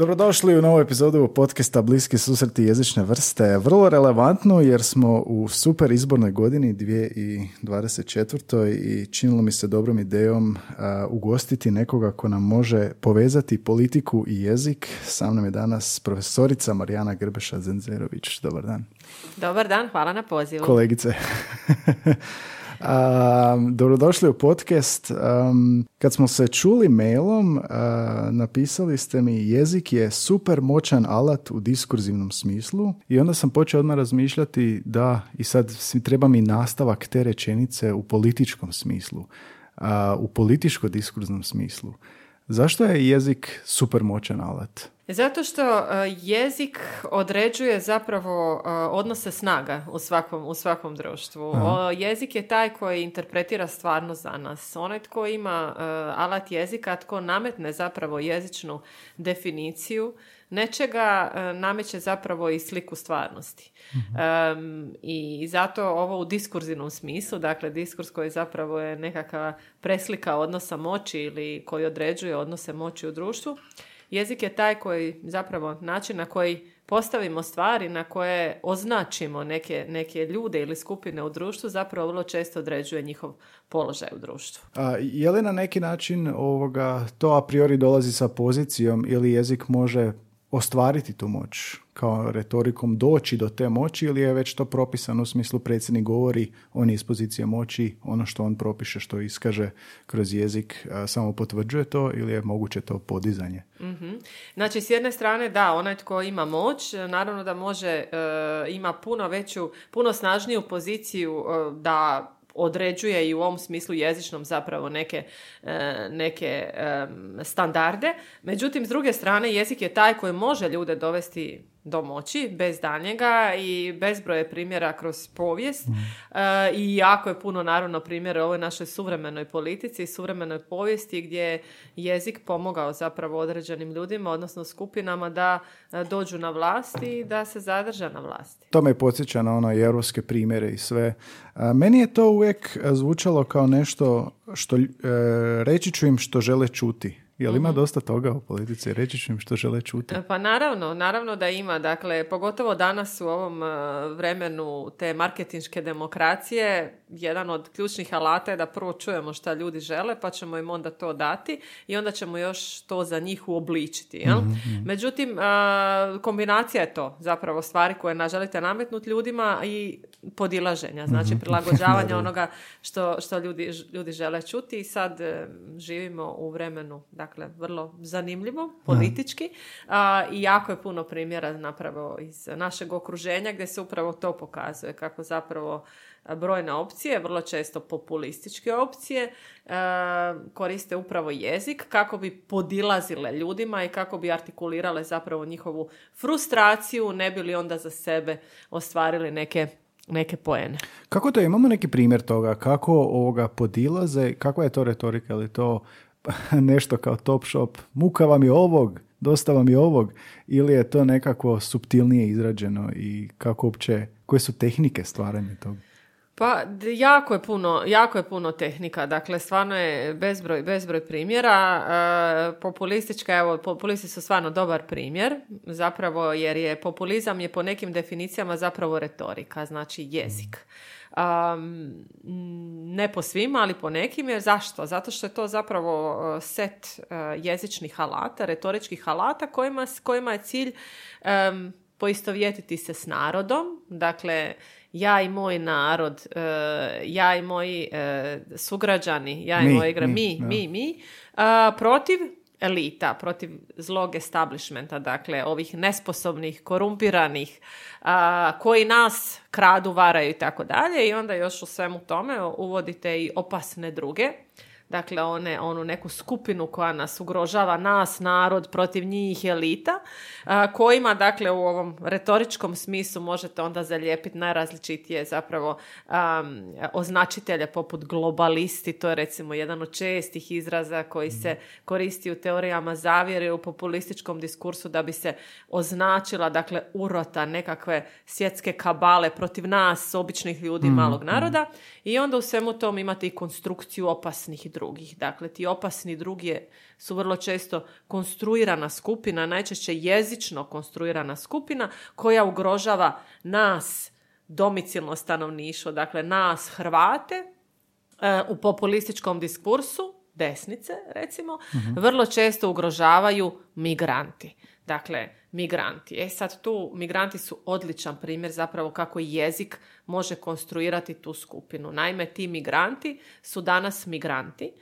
Dobrodošli u novu epizodu podcasta Bliski susreti jezične vrste. Vrlo relevantno jer smo u super izbornoj godini 2024. i činilo mi se dobrom idejom ugostiti nekoga ko nam može povezati politiku i jezik. Sa mnom je danas profesorica Marijana Grbeša-Zenzerović. Dobar dan. Dobar dan, hvala na pozivu. Kolegice. Um, dobrodošli u podcast. kad smo se čuli mailom, napisali ste mi jezik je super moćan alat u diskurzivnom smislu i onda sam počeo odmah razmišljati da i sad treba mi nastavak te rečenice u političkom smislu, u političko-diskurznom smislu. Zašto je jezik super moćan alat? Zato što e, jezik određuje zapravo e, odnose snaga u svakom, u svakom društvu. Jezik je taj koji interpretira stvarno za nas. Onaj tko ima e, alat jezika, tko nametne zapravo jezičnu definiciju, nečega nameće zapravo i sliku stvarnosti. mm I zato ovo u diskurzivnom smislu, dakle diskurs koji zapravo je nekakva preslika odnosa moći ili koji određuje odnose moći u društvu, Jezik je taj koji zapravo način na koji postavimo stvari, na koje označimo neke, neke ljude ili skupine u društvu, zapravo vrlo često određuje njihov položaj u društvu. A, je li na neki način ovoga, to a priori dolazi sa pozicijom ili jezik može ostvariti tu moć? kao retorikom doći do te moći ili je već to propisano u smislu predsjednik govori, on je iz pozicije moći, ono što on propiše, što iskaže kroz jezik, samo potvrđuje to ili je moguće to podizanje? mm Znači, s jedne strane, da, onaj tko ima moć, naravno da može, e, ima puno veću, puno snažniju poziciju e, da određuje i u ovom smislu jezičnom zapravo neke, e, neke standarde. Međutim, s druge strane, jezik je taj koji može ljude dovesti do moći, bez danjega i bezbroje primjera kroz povijest mm. e, i jako je puno naravno primjera ovoj našoj suvremenoj politici i suvremenoj povijesti gdje je jezik pomogao zapravo određenim ljudima, odnosno skupinama da e, dođu na vlast i da se zadrža na vlasti. To me podsjeća na ono europske primjere i sve. E, meni je to uvijek zvučalo kao nešto što reći ću im što žele čuti Jel ima mhm. dosta toga u politici? Reći ću im što žele čuti. Pa naravno, naravno da ima. Dakle, pogotovo danas u ovom uh, vremenu te marketinške demokracije, jedan od ključnih alata je da prvo čujemo šta ljudi žele, pa ćemo im onda to dati i onda ćemo još to za njih uobličiti. Jel? Mhm, mhm. Međutim, kombinacija je to zapravo stvari koje želite nametnuti ljudima i podilaženja, znači prilagođavanja onoga što, što ljudi, ljudi žele čuti. I sad uh, živimo u vremenu dakle, dakle vrlo zanimljivo politički a, i jako je puno primjera napravo iz našeg okruženja gdje se upravo to pokazuje kako zapravo brojne opcije, vrlo često populističke opcije, koriste upravo jezik kako bi podilazile ljudima i kako bi artikulirale zapravo njihovu frustraciju, ne bi li onda za sebe ostvarili neke neke poene. Kako to imamo neki primjer toga? Kako ovoga podilaze? Kakva je to retorika? ili to nešto kao top shop, muka vam je ovog, dosta vam je ovog, ili je to nekako subtilnije izrađeno i kako uopće, koje su tehnike stvaranja toga? Pa jako je puno, jako je puno tehnika, dakle stvarno je bezbroj, bezbroj primjera. E, populistička, evo, populisti su stvarno dobar primjer, zapravo jer je populizam je po nekim definicijama zapravo retorika, znači jezik. Um, ne po svima, ali po nekim. Jer zašto? Zato što je to zapravo uh, set uh, jezičnih alata, retoričkih alata kojima, kojima je cilj um, poistovjetiti se s narodom. Dakle, ja i moj narod, uh, ja i moji sugrađani, ja i mi, moji mi, mi, mi, protiv elita, protiv zlog establishmenta, dakle ovih nesposobnih, korumpiranih, a, koji nas kradu, varaju i tako dalje. I onda još u svemu tome uvodite i opasne druge dakle one, onu neku skupinu koja nas ugrožava, nas, narod, protiv njih, elita, kojima dakle u ovom retoričkom smislu možete onda zalijepiti najrazličitije zapravo označitelje poput globalisti, to je recimo jedan od čestih izraza koji se koristi u teorijama zavjere u populističkom diskursu da bi se označila dakle urota nekakve svjetske kabale protiv nas, običnih ljudi, mm, malog naroda. I onda u svemu tom imate i konstrukciju opasnih drugih. Dakle, ti opasni drugi su vrlo često konstruirana skupina, najčešće jezično konstruirana skupina koja ugrožava nas, domicilno stanovništvo, dakle nas Hrvate e, u populističkom diskursu, desnice recimo, mhm. vrlo često ugrožavaju migranti. Dakle, migranti. E sad tu migranti su odličan primjer zapravo kako jezik može konstruirati tu skupinu. Naime, ti migranti su danas migranti.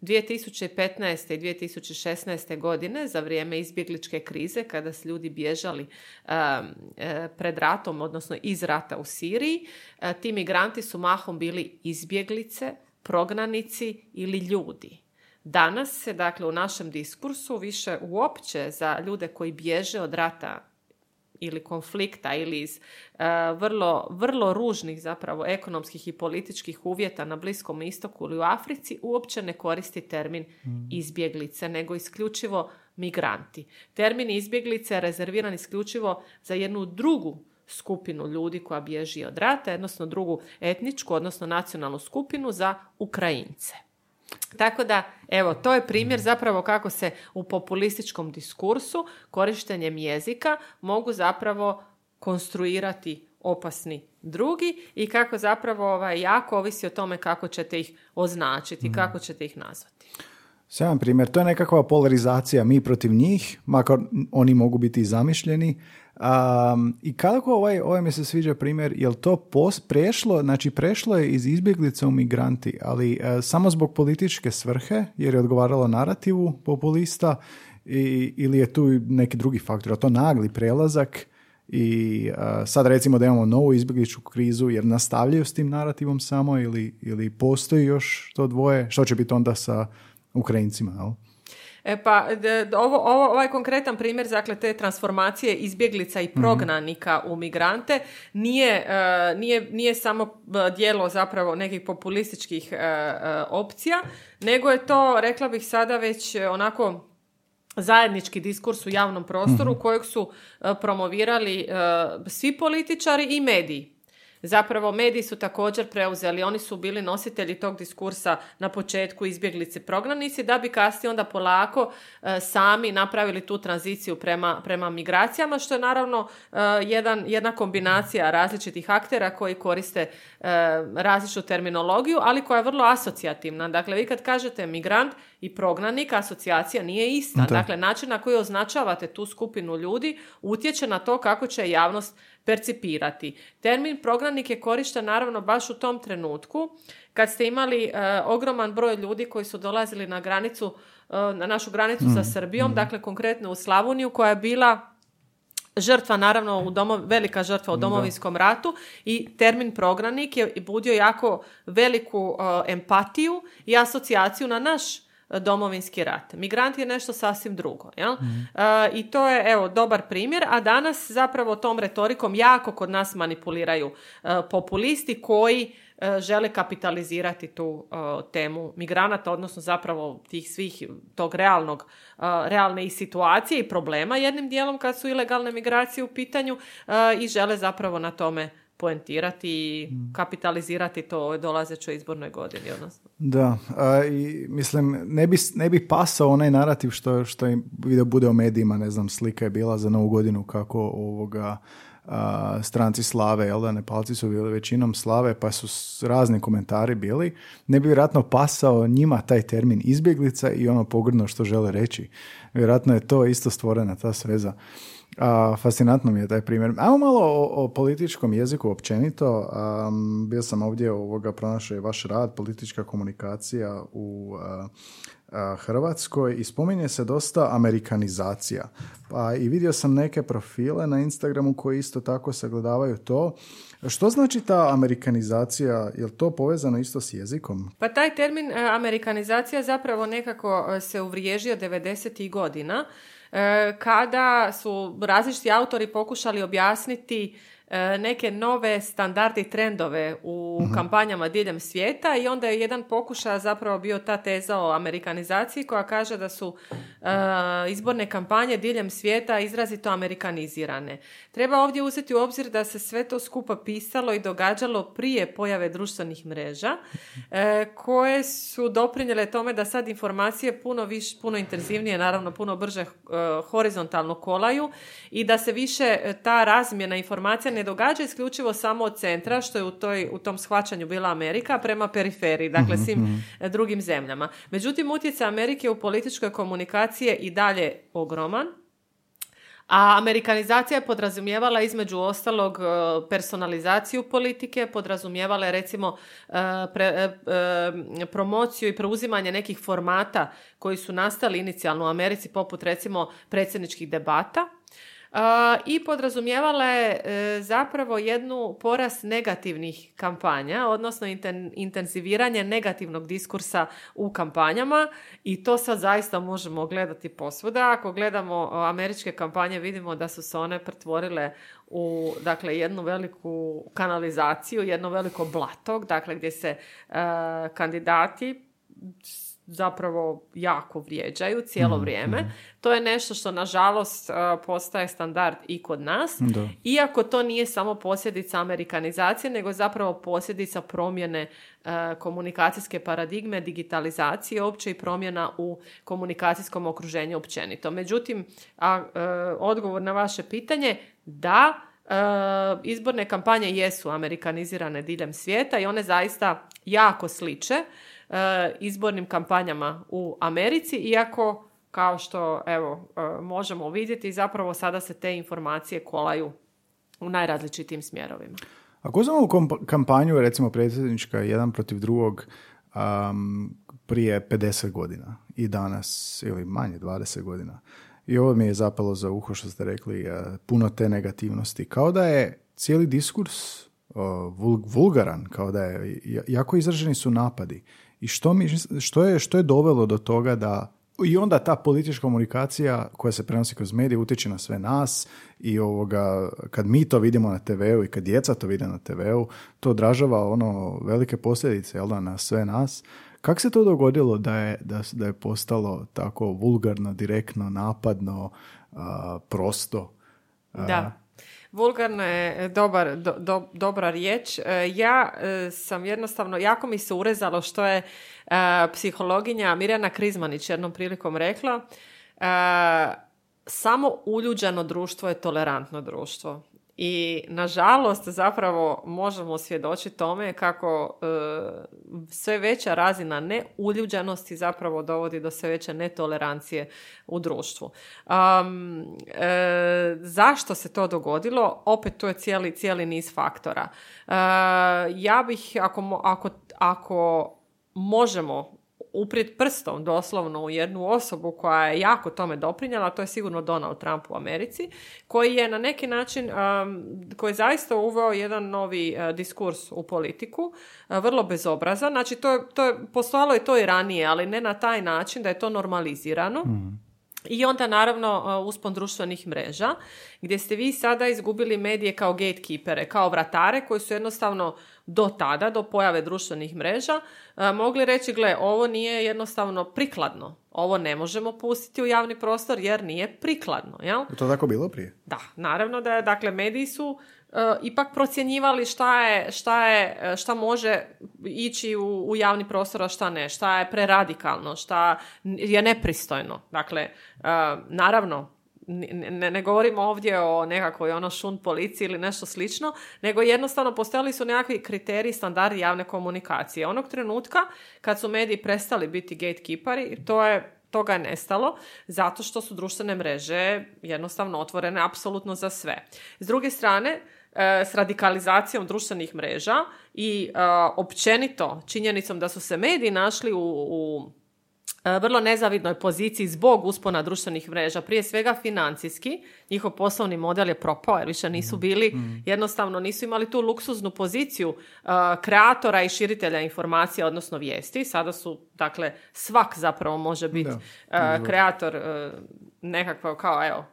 2015. i 2016. godine za vrijeme izbjegličke krize kada su ljudi bježali e, pred ratom, odnosno iz rata u Siriji, e, ti migranti su mahom bili izbjeglice, prognanici ili ljudi. Danas se, dakle, u našem diskursu više uopće za ljude koji bježe od rata ili konflikta ili iz e, vrlo, vrlo ružnih zapravo ekonomskih i političkih uvjeta na Bliskom istoku ili u Africi uopće ne koristi termin mm. izbjeglice, nego isključivo migranti. Termin izbjeglice je rezerviran isključivo za jednu drugu skupinu ljudi koja bježi od rata, odnosno drugu etničku, odnosno nacionalnu skupinu za Ukrajince. Tako da, evo, to je primjer zapravo kako se u populističkom diskursu korištenjem jezika mogu zapravo konstruirati opasni drugi i kako zapravo ovaj, jako ovisi o tome kako ćete ih označiti, mm. kako ćete ih nazvati. Sjajan primjer, to je nekakva polarizacija mi protiv njih, makar oni mogu biti zamišljeni, Um, I kako ovaj, ovaj mi se sviđa primjer, jel to pos, prešlo, znači prešlo je iz izbjeglica u migranti, ali e, samo zbog političke svrhe, jer je odgovaralo narativu populista, i, ili je tu neki drugi faktor, a to nagli prelazak i e, sad recimo da imamo novu izbjegličku krizu jer nastavljaju s tim narativom samo ili, ili postoji još to dvoje, što će biti onda sa Ukrajincima, jel? E pa, ovo, ovo, ovaj konkretan primjer, dakle, te transformacije izbjeglica i mhm. prognanika u migrante nije, e, nije, nije samo dijelo zapravo nekih populističkih e, opcija, nego je to, rekla bih sada već onako zajednički diskurs u javnom prostoru mm kojeg su promovirali svi političari i mediji. Zapravo mediji su također preuzeli, oni su bili nositelji tog diskursa na početku izbjeglice prognanici da bi kasnije onda polako e, sami napravili tu tranziciju prema, prema migracijama što je naravno e, jedan, jedna kombinacija različitih aktera koji koriste e, različitu terminologiju, ali koja je vrlo asocijativna. Dakle, vi kad kažete migrant i prognanik, asocijacija nije ista. Dakle, način na koji označavate tu skupinu ljudi utječe na to kako će javnost percipirati. Termin prognanik je korišten naravno baš u tom trenutku kad ste imali e, ogroman broj ljudi koji su dolazili na granicu, e, na našu granicu sa mm, Srbijom, mm. dakle konkretno u Slavoniju koja je bila žrtva naravno u domo, velika žrtva u domovinskom ratu i termin prognanik je budio jako veliku e, empatiju i asocijaciju na naš domovinski rat. Migrant je nešto sasvim drugo. Jel? Mhm. E, I to je evo dobar primjer, a danas zapravo tom retorikom jako kod nas manipuliraju e, populisti koji e, žele kapitalizirati tu temu migranata, odnosno zapravo tih svih tog realnog, realne i situacije i problema jednim dijelom kad su ilegalne migracije u pitanju i žele zapravo na tome poentirati i mm. kapitalizirati to u dolazećoj izbornoj godini. Odnosno. Da, i mislim, ne bi, ne bi pasao onaj narativ što, što im video bude u medijima, ne znam, slika je bila za novu godinu kako ovoga stranci slave, jel da, Nepalci su bili većinom slave, pa su razni komentari bili, ne bi vjerojatno pasao njima taj termin izbjeglica i ono pogrdno što žele reći. Vjerojatno je to isto stvorena ta sveza. A, fascinantno mi je taj primjer. Ajmo malo o, političkom jeziku općenito. bio sam ovdje ovoga pronašao vaš rad, politička komunikacija u Hrvatskoj i spominje se dosta amerikanizacija. Pa i vidio sam neke profile na Instagramu koji isto tako sagledavaju to. Što znači ta amerikanizacija? Je li to povezano isto s jezikom? Pa taj termin e, amerikanizacija zapravo nekako e, se uvriježio 90. godina kada su različiti autori pokušali objasniti E, neke nove standardi i trendove u mhm. kampanjama diljem svijeta i onda je jedan pokušaj zapravo bio ta teza o amerikanizaciji koja kaže da su e, izborne kampanje diljem svijeta izrazito amerikanizirane. Treba ovdje uzeti u obzir da se sve to skupa pisalo i događalo prije pojave društvenih mreža e, koje su doprinjele tome da sad informacije puno više, puno intenzivnije, naravno puno brže horizontalno kolaju i da se više ta razmjena informacija ne događa isključivo samo od centra, što je u, toj, u tom shvaćanju bila Amerika, prema periferiji, dakle mhm, svim mhm. drugim zemljama. Međutim, utjecaj Amerike u političkoj komunikaciji je i dalje ogroman. A amerikanizacija je podrazumijevala između ostalog e, personalizaciju politike, podrazumijevala je recimo e, e, promociju i preuzimanje nekih formata koji su nastali inicijalno u Americi poput recimo predsjedničkih debata i podrazumijevale je zapravo jednu porast negativnih kampanja, odnosno intenziviranje negativnog diskursa u kampanjama i to sad zaista možemo gledati posvuda. Ako gledamo američke kampanje vidimo da su se one pretvorile u dakle, jednu veliku kanalizaciju, jedno veliko blato, dakle gdje se kandidati zapravo jako vrijeđaju cijelo mm, vrijeme. Mm. To je nešto što nažalost uh, postaje standard i kod nas. Iako to nije samo posljedica amerikanizacije, nego zapravo posljedica promjene uh, komunikacijske paradigme, digitalizacije opće i promjena u komunikacijskom okruženju općenito. Međutim, a, uh, odgovor na vaše pitanje, da, izborne kampanje jesu amerikanizirane diljem svijeta i one zaista jako sliče E, izbornim kampanjama u Americi, iako kao što evo e, možemo vidjeti zapravo sada se te informacije kolaju u najrazličitim smjerovima. Ako uzmemo kampanju recimo predsjednička jedan protiv drugog um, prije 50 godina i danas ili manje 20 godina. I ovo mi je zapalo za uho što ste rekli e, puno te negativnosti. Kao da je cijeli diskurs vulgaran kao da je jako izraženi su napadi i što, mi, što, je, što je dovelo do toga da i onda ta politička komunikacija koja se prenosi kroz medije utječe na sve nas i ovoga, kad mi to vidimo na TV-u i kad djeca to vide na TV-u, to odražava ono velike posljedice jel da, na sve nas. Kako se to dogodilo da je, da, da je postalo tako vulgarno, direktno, napadno, prosto? Da. Vulgarno je dobar, do, dobra riječ. E, ja e, sam jednostavno, jako mi se urezalo što je e, psihologinja Mirjana Krizmanić jednom prilikom rekla. Samo uljuđano društvo je tolerantno društvo. I nažalost zapravo možemo svjedočiti tome kako e, sve veća razina neuljuđenosti zapravo dovodi do sve veće netolerancije u društvu. Um, zašto se to dogodilo? Opet to je cijeli, cijeli niz faktora. E, ja bih, ako, ako, ako možemo uprijeti prstom doslovno u jednu osobu koja je jako tome doprinjela, to je sigurno Donald Trump u Americi, koji je na neki način, um, koji je zaista uveo jedan novi uh, diskurs u politiku, uh, vrlo bezobrazan. Znači, to, to je, postojalo je to i ranije, ali ne na taj način da je to normalizirano. Mhm. I onda naravno uh, uspon društvenih mreža gdje ste vi sada izgubili medije kao gatekeepere, kao vratare koji su jednostavno do tada, do pojave društvenih mreža, uh, mogli reći gle, ovo nije jednostavno prikladno. Ovo ne možemo pustiti u javni prostor jer nije prikladno. Jel? Je to tako bilo prije? Da, naravno da je, dakle, mediji su E, ipak procjenjivali šta je, šta je, e, šta može ići u, u javni prostor, a šta ne, šta je preradikalno, šta je nepristojno. Dakle, e, naravno, ne, ne govorimo ovdje o nekakvoj ono šun policiji ili nešto slično, nego jednostavno postojali su nekakvi kriteriji, standardi javne komunikacije. Onog trenutka kad su mediji prestali biti gatekeeperi, to je toga je nestalo zato što su društvene mreže jednostavno otvorene apsolutno za sve. S druge strane, s radikalizacijom društvenih mreža i e, općenito činjenicom da su se mediji našli u, u E, vrlo nezavidnoj poziciji zbog uspona društvenih mreža, prije svega financijski. Njihov poslovni model je propao jer više nisu bili, mm. jednostavno nisu imali tu luksuznu poziciju uh, kreatora i širitelja informacija, odnosno vijesti. Sada su, dakle, svak zapravo može biti uh, kreator uh, nekakvog kao, evo,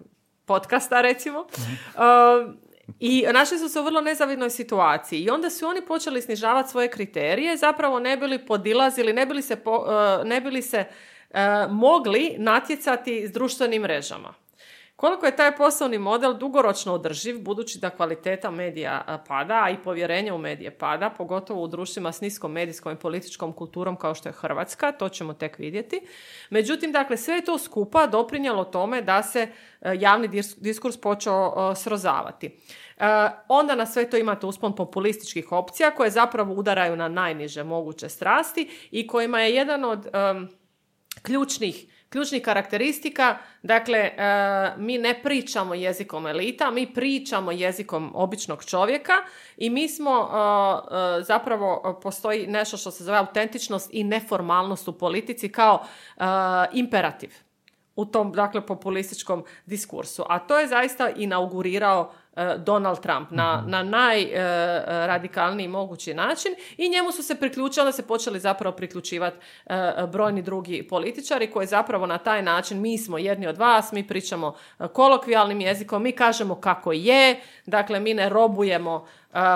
podcasta recimo. Mm. I našli su se u vrlo nezavidnoj situaciji i onda su oni počeli snižavati svoje kriterije, zapravo ne bili podilazili, ne bili se, po, e, ne bili se e, mogli natjecati s društvenim mrežama. Koliko je taj poslovni model dugoročno održiv, budući da kvaliteta medija e, pada, a i povjerenje u medije pada, pogotovo u društvima s niskom medijskom i političkom kulturom kao što je Hrvatska, to ćemo tek vidjeti. Međutim, dakle, sve je to skupa doprinjelo tome da se javni diskurs počeo srozavati. Onda na sve to imate uspon populističkih opcija koje zapravo udaraju na najniže moguće strasti i kojima je jedan od ključnih ključnih karakteristika, dakle, e, mi ne pričamo jezikom elita, mi pričamo jezikom običnog čovjeka i mi smo, e, e, zapravo, postoji nešto što se zove autentičnost i neformalnost u politici kao imperativ u tom, dakle, populističkom diskursu. A to je zaista inaugurirao Donald Trump na, mhm. na najradikalniji mogući način i njemu su se priključili, se počeli zapravo priključivati e, brojni drugi političari koji zapravo na taj način mi smo jedni od vas, mi pričamo kolokvijalnim jezikom, mi kažemo kako je, dakle mi ne robujemo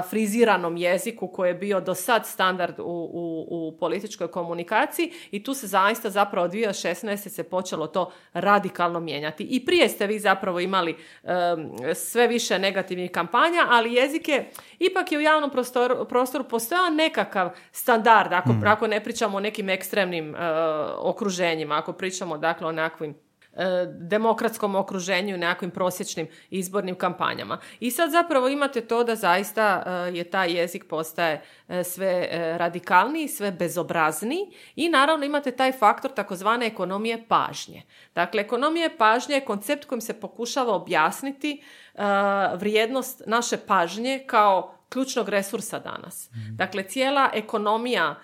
friziranom jeziku koji je bio do sad standard u, u, u političkoj komunikaciji i tu se zaista zapravo od 2016. se počelo to radikalno mijenjati. I prije ste vi zapravo imali sve više negativnih kampanja, ali jezik je, ipak je u javnom prostoru, prostoru postojao nekakav standard, ako, mm. ako ne pričamo o nekim ekstremnim okruženjima, ako pričamo dakle o nekakvim demokratskom okruženju i nekakvim prosječnim izbornim kampanjama. I sad zapravo imate to da zaista e, je taj jezik postaje e, sve radikalniji, sve bezobrazniji i naravno imate taj faktor takozvane ekonomije pažnje. Dakle, ekonomije pažnje je koncept kojim se pokušava objasniti vrijednost naše pažnje kao ključnog resursa danas. Mhm. Dakle, cijela ekonomija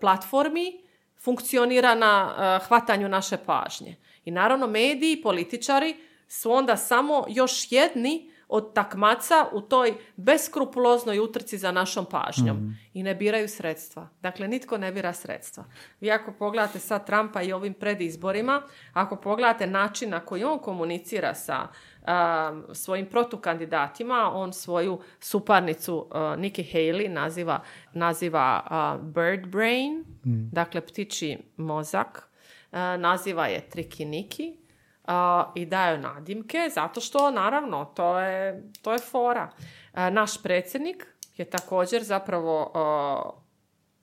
platformi funkcionira na uh, hvatanju naše pažnje. I naravno mediji i političari su onda samo još jedni od takmaca u toj beskrupuloznoj utrci za našom pažnjom mhm. i ne biraju sredstva. Dakle, nitko ne bira sredstva. Vi ako pogledate sad Trumpa i ovim predizborima, ako pogledate način na koji on komunicira sa svojim protukandidatima, on svoju suparnicu uh, Nikki Haley naziva, naziva bird brain, mm. dakle ptiči mozak, naziva je Triki Niki i daju nadimke zato što naravno to je, to je fora. Naš predsjednik je također zapravo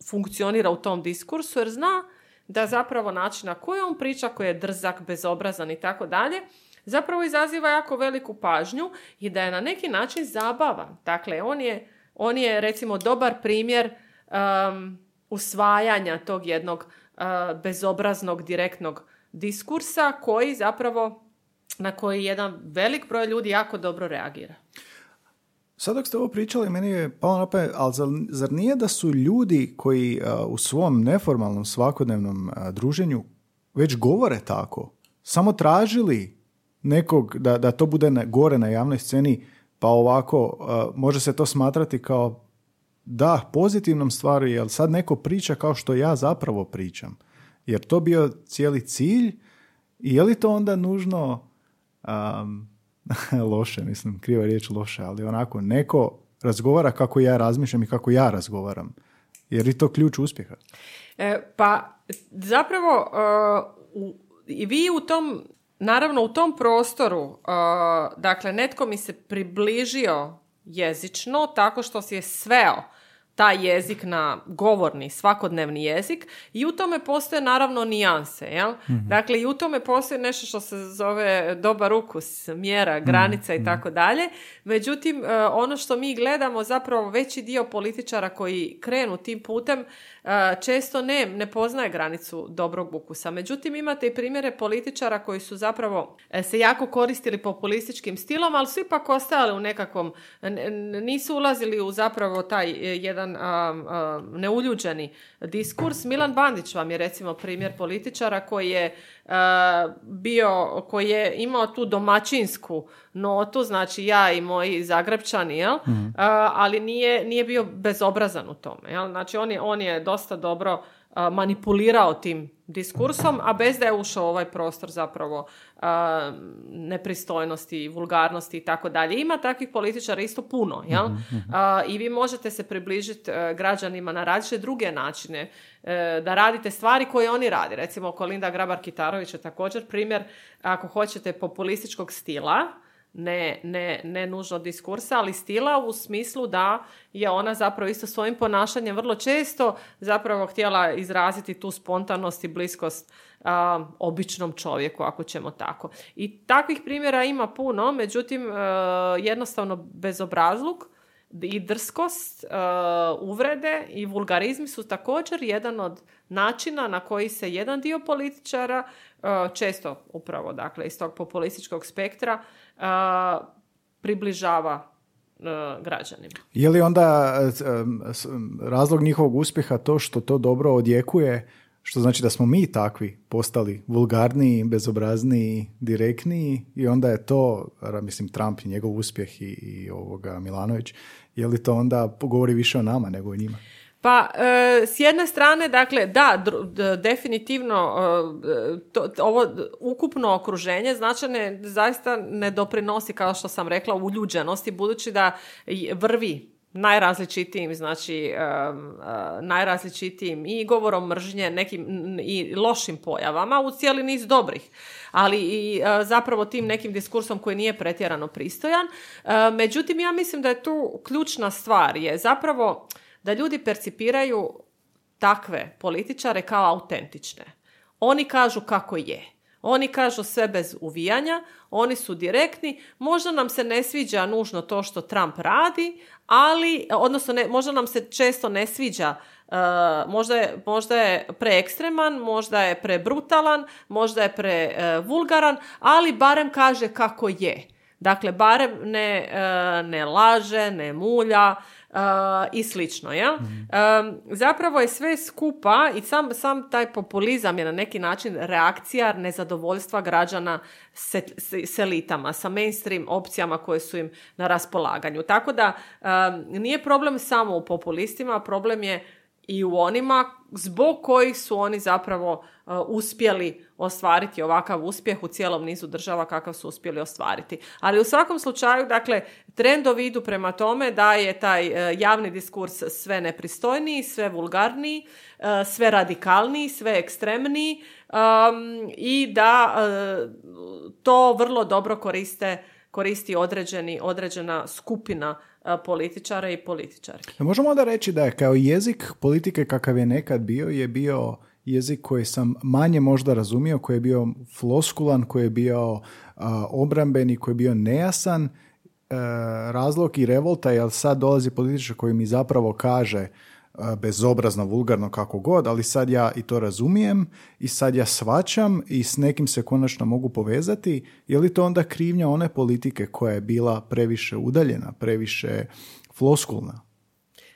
funkcionira u tom diskursu jer zna da zapravo način na koji on priča, koji je drzak, bezobrazan i tako dalje, zapravo izaziva jako veliku pažnju i da je na neki način zabavan. Dakle, on je, on je recimo dobar primjer usvajanja tog jednog uh, bezobraznog direktnog diskursa koji zapravo na koji jedan velik broj ljudi jako dobro reagira. Sad dok ste ovo pričali, meni je palo na pamet, ali zar nije da su ljudi koji uh, u svom neformalnom svakodnevnom uh, druženju već govore tako, samo tražili nekog da, da to bude na, gore na javnoj sceni, pa ovako uh, može se to smatrati kao da, pozitivnom stvari, jer sad neko priča kao što ja zapravo pričam. Jer to bio cijeli cilj i je li to onda nužno um, loše, mislim, kriva riječ loše, ali onako, neko razgovara kako ja razmišljam i kako ja razgovaram. Jer je to ključ uspjeha? E, pa, zapravo, uh, i vi u tom Naravno, u tom prostoru, uh, dakle, netko mi se približio jezično tako što si je sveo taj jezik na govorni, svakodnevni jezik i u tome postoje naravno nijanse. Jel? Mhm. Dakle, i u tome postoji nešto što se zove dobar ukus, mjera, mhm, granica i mhm. tako dalje. Međutim, e, ono što mi gledamo, zapravo veći dio političara koji krenu tim putem, često ne, ne poznaje granicu dobrog ukusa. Međutim, imate i primjere političara koji su zapravo e, se jako koristili populističkim stilom, ali su ipak ostajali u nekakvom, nisu ulazili u zapravo taj jedan jedan neuljuđeni diskurs. Milan Bandić vam je recimo primjer političara koji je bio, koji je imao tu domaćinsku notu, znači ja i moji Zagrebčani, jel? Mhm. ali nije, nije bio bezobrazan u tome. Jel? Znači on je, on je dosta dobro manipulirao tim diskursom, a bez da je ušao ovaj prostor zapravo nepristojnosti, vulgarnosti i tako dalje. Ima takvih političara isto puno, jel? Mhm, mhm. I vi možete se približiti e, građanima na različite druge načine, e, da radite stvari koje oni radi. Recimo, Kolinda Grabar-Kitarović je također primjer, ako hoćete, populističkog stila, ne, ne, ne nužno diskursa, ali stila u smislu da je ona zapravo isto svojim ponašanjem vrlo često zapravo htjela izraziti tu spontanost i bliskost običnom čovjeku, ako ćemo tako. I takvih primjera ima puno, međutim uh, jednostavno bezobrazluk i drskost, uvrede i vulgarizmi su također jedan od načina na koji se jedan dio političara, često upravo dakle iz tog populističkog spektra, približava građanima. Je li onda razlog njihovog uspjeha to što to dobro odjekuje, što znači da smo mi takvi postali vulgarniji, bezobrazniji, direktniji i onda je to, mislim, Trump i njegov uspjeh i, i ovoga Milanović, je li to onda govori više o nama nego o njima? Pa, e, s jedne strane, dakle, da, definitivno e, to, ovo ukupno okruženje značajne zaista ne doprinosi, kao što sam rekla, uljuđenosti, budući da vrvi najrazličitijim, znači e, najrazličitijim i govorom mržnje, nekim i lošim pojavama u cijeli niz dobrih, ali i zapravo tim nekim diskursom koji nije pretjerano pristojan. Međutim, ja mislim da je tu ključna stvar je zapravo da ljudi percipiraju takve političare kao autentične. Oni kažu kako je. Oni kažu sve bez uvijanja, oni su direktni, možda nam se ne sviđa nužno to što Trump radi, ali, odnosno ne, možda nam se često ne sviđa, uh, možda, je, možda je preekstreman, možda je prebrutalan, možda je prevulgaran, uh, ali barem kaže kako je. Dakle, barem ne, uh, ne laže, ne mulja, i slično. Ja? Um, zapravo je sve skupa i sam, sam taj populizam je na neki način reakcija nezadovoljstva građana s elitama, sa mainstream opcijama koje su im na raspolaganju. Tako da nije problem samo u populistima, problem je i u onima zbog kojih su oni zapravo uh, uspjeli ostvariti ovakav uspjeh u cijelom nizu država kakav su uspjeli ostvariti. Ali u svakom slučaju, dakle, trendovi idu prema tome da je taj uh, javni diskurs sve nepristojniji, sve vulgarniji, uh, sve radikalniji, sve ekstremniji um, i da to vrlo dobro koriste koristi određeni, određena skupina političara i političarki. Možemo onda reći da je kao jezik politike kakav je nekad bio, je bio jezik koji sam manje možda razumio, koji je bio floskulan, koji je bio obrambeni, koji je bio nejasan, e, razlog i revolta, jer sad dolazi političar koji mi zapravo kaže bezobrazno, vulgarno, kako god, ali sad ja i to razumijem i sad ja svačam i s nekim se konačno mogu povezati, je li to onda krivnja one politike koja je bila previše udaljena, previše floskulna?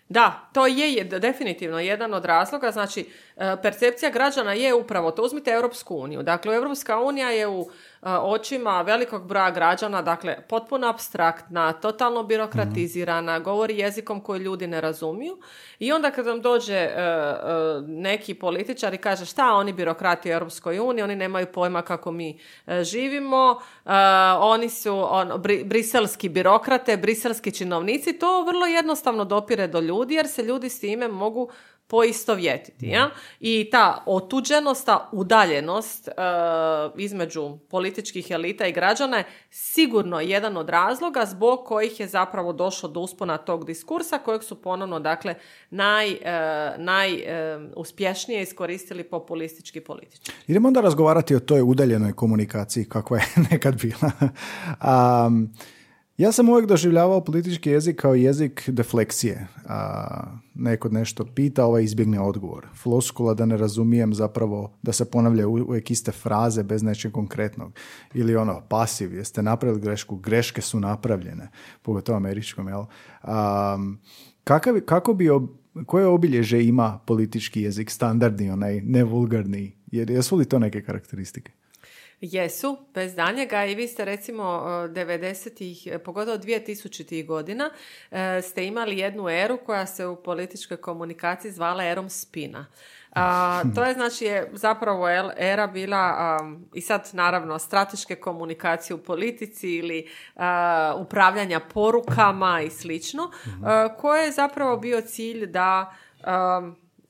Da, to je definitivno jedan od razloga. Znači, e, percepcija građana je upravo to. Uzmite Europsku uniju. Dakle, Europska unija je u očima velikog broja građana, dakle potpuno abstraktna, totalno birokratizirana, govori jezikom koji ljudi ne razumiju i onda kad vam dođe e, e, neki političar i kaže šta oni birokrati u Europskoj uniji, oni nemaju pojma kako mi e, živimo, oni su on, briselski birokrate, briselski činovnici, to vrlo jednostavno dopire do ljudi jer se ljudi s time mogu poistovjetiti. Ja? I ta otuđenost, ta udaljenost e, između političkih elita i građana je sigurno jedan od razloga zbog kojih je zapravo došlo do uspona tog diskursa kojeg su ponovno dakle najuspješnije naj, uh, iskoristili populistički politički. Idemo onda razgovarati o toj udaljenoj komunikaciji kakva je nekad bila. um, ja sam uvijek doživljavao politički jezik kao jezik defleksije. A, neko nešto pita, ovaj izbjegne odgovor. Floskula da ne razumijem zapravo da se ponavlja uvijek iste fraze bez nečeg konkretnog. Ili ono, pasiv, jeste napravili grešku, greške su napravljene, pogotovo američkom, jel? kakav, kako bi, koje obilježe ima politički jezik, standardni, onaj nevulgarni? Jer jesu li to neke karakteristike? Jesu, bez danjega i vi ste recimo 90-ih, e, pogotovo 2000-ih godina, e, ste imali jednu eru koja se u političkoj komunikaciji zvala erom spina. A, to je znači je zapravo era bila i sad naravno strateške komunikacije u politici ili upravljanja porukama i slično, mhm. koje je zapravo bio cilj da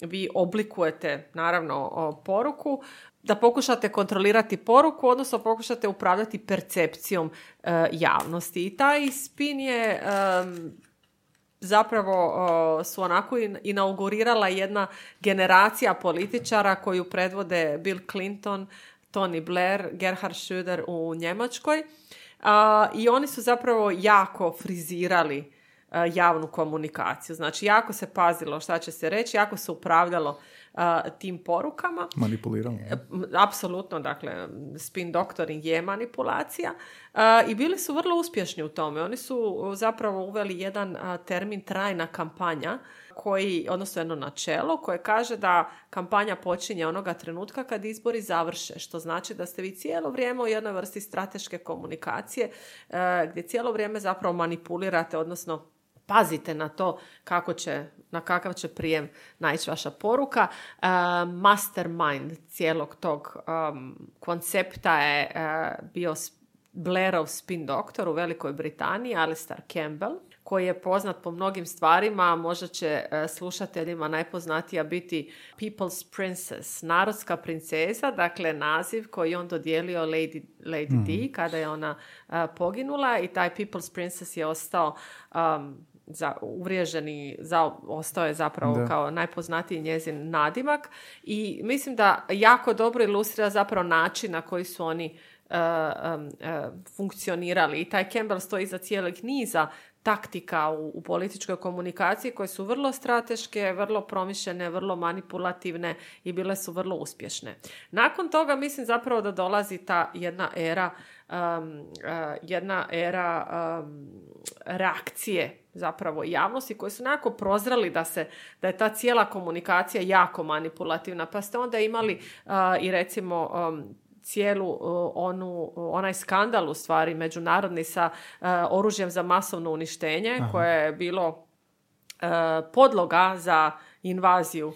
vi oblikujete naravno poruku da pokušate kontrolirati poruku, odnosno pokušate upravljati percepcijom e, javnosti. I taj spin je zapravo su onako inaugurirala jedna generacija političara koju predvode Bill Clinton, Tony Blair, Gerhard Schröder u Njemačkoj. I oni su zapravo jako frizirali e, javnu komunikaciju. Znači, jako se pazilo šta će se reći, jako se upravljalo tim porukama. Manipuliramo. Apsolutno, dakle, spin doctoring je manipulacija i bili su vrlo uspješni u tome. Oni su zapravo uveli jedan termin trajna kampanja koji, odnosno jedno načelo koje kaže da kampanja počinje onoga trenutka kad izbori završe, što znači da ste vi cijelo vrijeme u jednoj vrsti strateške komunikacije gdje cijelo vrijeme zapravo manipulirate, odnosno pazite na to kako će, na kakav će prijem naići vaša poruka. Uh, mastermind cijelog tog um, koncepta je uh, bio Blairov spin doktor u Velikoj Britaniji, Alistair Campbell, koji je poznat po mnogim stvarima, možda će uh, slušateljima najpoznatija biti People's Princess, narodska princeza, dakle naziv koji on dodijelio Lady, Lady D mhm. kada je ona poginula i taj People's Princess je ostao um, za, uvriježeni, za, ostao je zapravo kao najpoznatiji njezin nadimak. I mislim da jako dobro ilustrira zapravo način na koji su oni uh, funkcionirali. I taj Campbell stoji za cijelog niza taktika u, u političkoj komunikaciji koje su vrlo strateške, vrlo promišljene, vrlo manipulativne i bile su vrlo uspješne. Nakon toga mislim zapravo da dolazi ta jedna era jedna era reakcije zapravo javnosti koji su nekako prozrali da se da je ta cijela komunikacija jako manipulativna. Pa ste onda imali i recimo cijelu onu, onaj skandal u stvari međunarodni sa oružjem za masovno uništenje koje je bilo podloga za invaziju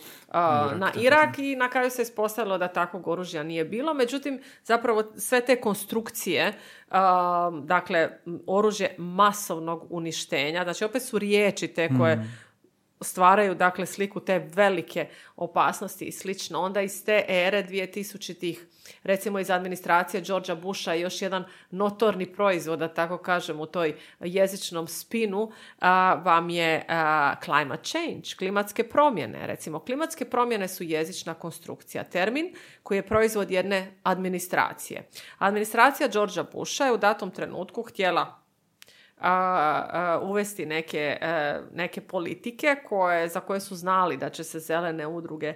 na Irak i na kraju se ispostavilo da takvog oružja nije bilo. Međutim, zapravo sve te konstrukcije, dakle, oružje masovnog uništenja, znači opet su riječi te koje mm. Stvaraju dakle sliku te velike opasnosti i slično. Onda iz te ere 2000-ih recimo iz administracije Georgia Busha još jedan notorni proizvod, da tako kažem, u toj jezičnom spinu vam je climate change, klimatske promjene. Recimo, klimatske promjene su jezična konstrukcija, termin koji je proizvod jedne administracije. Administracija Georgia Busha je u datom trenutku htjela uvesti neke, e, neke politike koje, za koje su znali da će se zelene udruge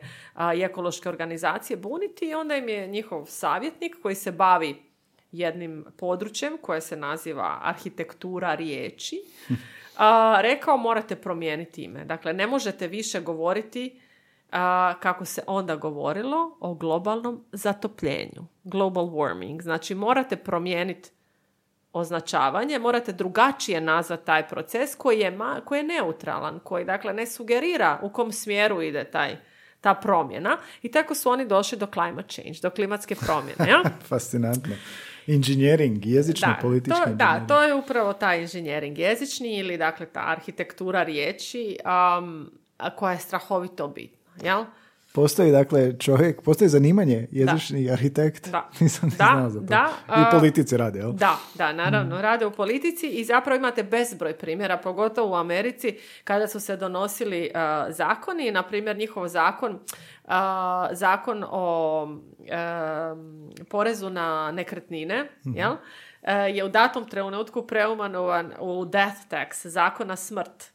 i ekološke organizacije buniti i onda im je njihov savjetnik koji se bavi jednim područjem koje se naziva arhitektura riječi rekao morate promijeniti ime. Dakle, ne možete više govoriti kako se onda govorilo o globalnom zatopljenju, global warming. Znači, morate promijeniti označavanje, morate drugačije nazvati taj proces koji je, ma, koji je neutralan, koji dakle ne sugerira u kom smjeru ide taj ta promjena i tako su oni došli do climate change, do klimatske promjene. Ja? Fascinantno. Inženjering, jezični, da, politički to, Da, to je upravo taj inženjering jezični ili dakle ta arhitektura riječi um, koja je strahovito bitna. jel? Postoji dakle čovjek, postoji zanimanje jezični arhitekt. Da. Nisam Da, znao za to. da, I u politici rade, jel? Da, da, Mm. naravno, rade u politici i zapravo imate bezbroj primjera, pogotovo u Americi, kada su se donosili uh, zakoni, na primjer njihov zakon, uh, zakon o um, porezu na nekretnine, Mhm. jel? Uh, je u datom trenutku preumanovan u death tax, zakon na smrt.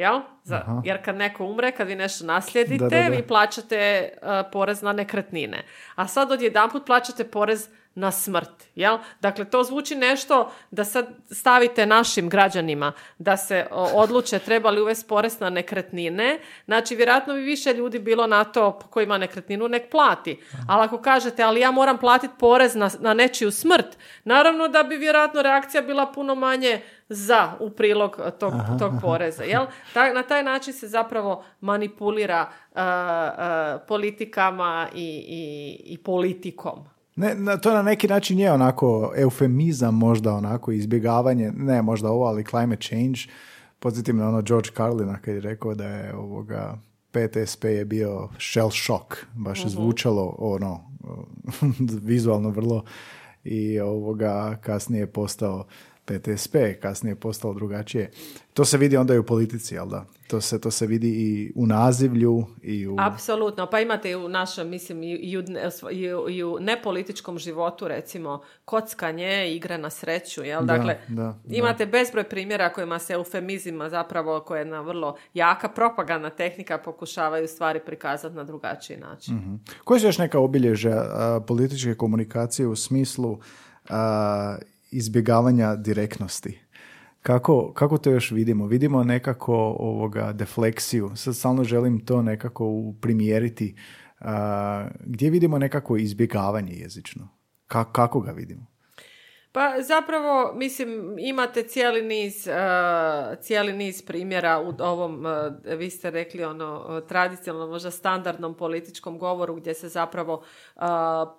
Jel? Za, jer kad neko umre, kad vi nešto naslijedite, Da, da, da. vi plaćate uh, porez na nekretnine. A sad odjedanput plaćate porez na smrt. Jel? Dakle, to zvuči nešto da sad stavite našim građanima da se odluče treba li uvesti porez na nekretnine. Znači, vjerojatno bi više ljudi bilo na to ko ima nekretninu, nek plati. Ali ako kažete, ali ja moram platiti porez na, na nečiju smrt, naravno da bi vjerojatno reakcija bila puno manje za u prilog tog, tog poreza. Jel? Ta- na taj način se zapravo manipulira uh, uh, politikama i, i, i politikom. Ne, na, to na neki način je onako eufemizam, možda onako izbjegavanje, ne možda ovo, ali climate change. Podsjetim na ono George Carlina kad je rekao da je ovoga PTSP je bio shell shock, baš je zvučalo ono vizualno vrlo i ovoga kasnije je postao PTSP, kasnije je postalo drugačije. To se vidi onda i u politici, jel da? To se, to se vidi i u nazivlju i u... Apsolutno, pa imate i u našem, mislim, i, u, i u- i u nepolitičkom životu, recimo, kockanje, igre na sreću, jel? Da, dakle, da, da. imate bezbroj primjera kojima se eufemizima zapravo, koja je jedna vrlo jaka propagandna tehnika, pokušavaju stvari prikazati na drugačiji način. Mhm. Koje su još neka obilježja političke komunikacije u smislu a, izbjegavanja direktnosti? Kako, kako to još vidimo? Vidimo nekako ovoga defleksiju. Sad stalno želim to nekako primjeriti. A, gdje vidimo nekako izbjegavanje jezično? Ka- kako ga vidimo? Pa zapravo, mislim, imate cijeli niz, uh, cijeli niz primjera u ovom, uh, vi ste rekli ono, uh, tradicionalnom, možda standardnom političkom govoru gdje se zapravo uh,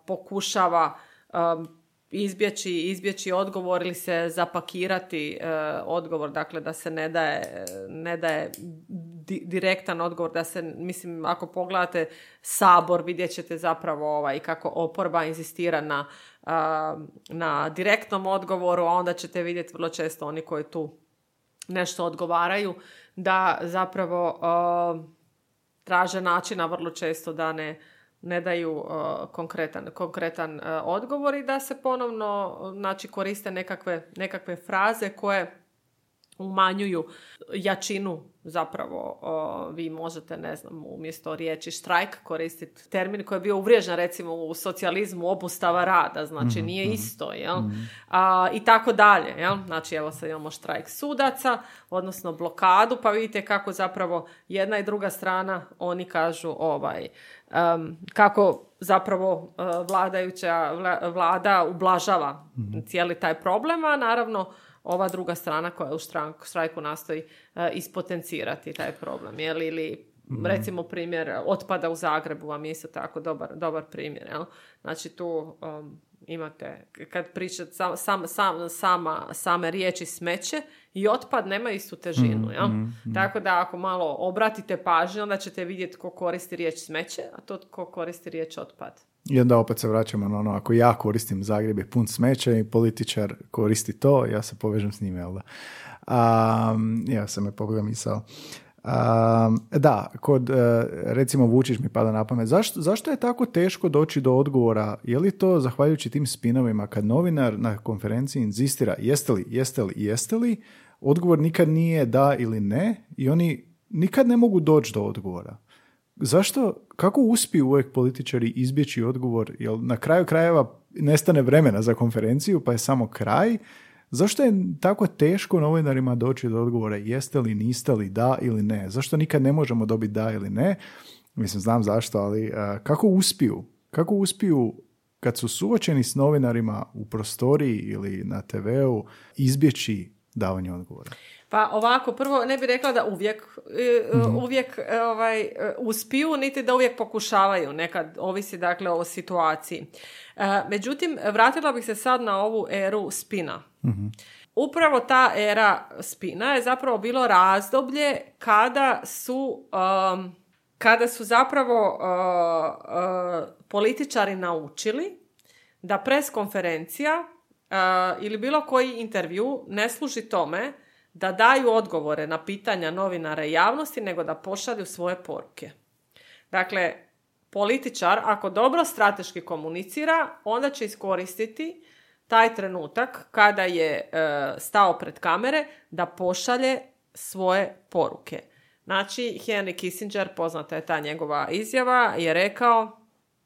pokušava um, izbjeći, izbjeći odgovor ili se zapakirati uh, odgovor, dakle da se ne daje, ne daje di- direktan odgovor, da se, mislim, ako pogledate sabor, vidjet ćete zapravo ovaj, kako oporba inzistira na, a, na direktnom odgovoru, a onda ćete vidjeti vrlo često oni koji tu nešto odgovaraju, da zapravo a, traže načina vrlo često da ne, ne daju a, konkretan, konkretan a, odgovor i da se ponovno znači, koriste nekakve, nekakve fraze koje umanjuju jačinu zapravo o, vi možete ne znam umjesto riječi štrajk koristiti termin koji je bio uvriježen recimo u socijalizmu obustava rada znači nije isto jel? A, i tako dalje jel? Znači evo sad imamo štrajk sudaca odnosno blokadu pa vidite kako zapravo jedna i druga strana oni kažu ovaj em, kako zapravo e, vladajuća vla- vlada ublažava cijeli taj problem a naravno ova druga strana koja u štrajku nastoji e, ispotencirati taj problem. Jel? Ili recimo primjer otpada u Zagrebu vam je isto tako dobar, dobar primjer. Jel? Znači tu um, imate, kad pričate sam, sam, sam- sama, same riječi smeće i otpad nema istu težinu. Jel? Tako da ako malo obratite pažnju, onda ćete vidjeti ko koristi riječ smeće, a to ko koristi riječ otpad. I onda opet se vraćamo na ono, ako ja koristim Zagreb je pun smeća i političar koristi to, ja se povežem s njime, jel da? Um, ja sam me poboga misao. Um, da, kod, e, recimo Vučić mi pada na pamet, zašto, zašto je tako teško doći do odgovora? Je li to zahvaljujući tim spinovima kad novinar na konferenciji inzistira jeste li, jeste li, jeste li, odgovor nikad nije da ili ne i oni nikad ne mogu doći do odgovora. Zašto, kako uspiju uvijek političari izbjeći odgovor? Jel na kraju krajeva nestane vremena za konferenciju pa je samo kraj? Zašto je tako teško novinarima doći do odgovora jeste li, niste li, da ili ne? Zašto nikad ne možemo dobiti da ili ne? Mislim, znam zašto, ali a, kako uspiju? Kako uspiju kad su suočeni s novinarima u prostoriji ili na TV-u izbjeći davanje odgovora? Pa ovako, prvo ne bih rekla da uvijek, e, uvijek e, ovaj, e, uspiju, niti da uvijek pokušavaju, nekad ovisi dakle o situaciji. E, Međutim, vratila bih se sad na ovu eru spina. Upravo ta era spina je zapravo bilo razdoblje kada su um, kada su zapravo političari naučili da pres konferencija ili bilo koji intervju ne služi tome da daju odgovore na pitanja novinara i javnosti, nego da pošalju svoje poruke. Dakle, političar, ako dobro strateški komunicira, onda će iskoristiti taj trenutak kada je e, stao pred kamere da pošalje svoje poruke. Znači, Henry Kissinger, poznata je ta njegova izjava, je rekao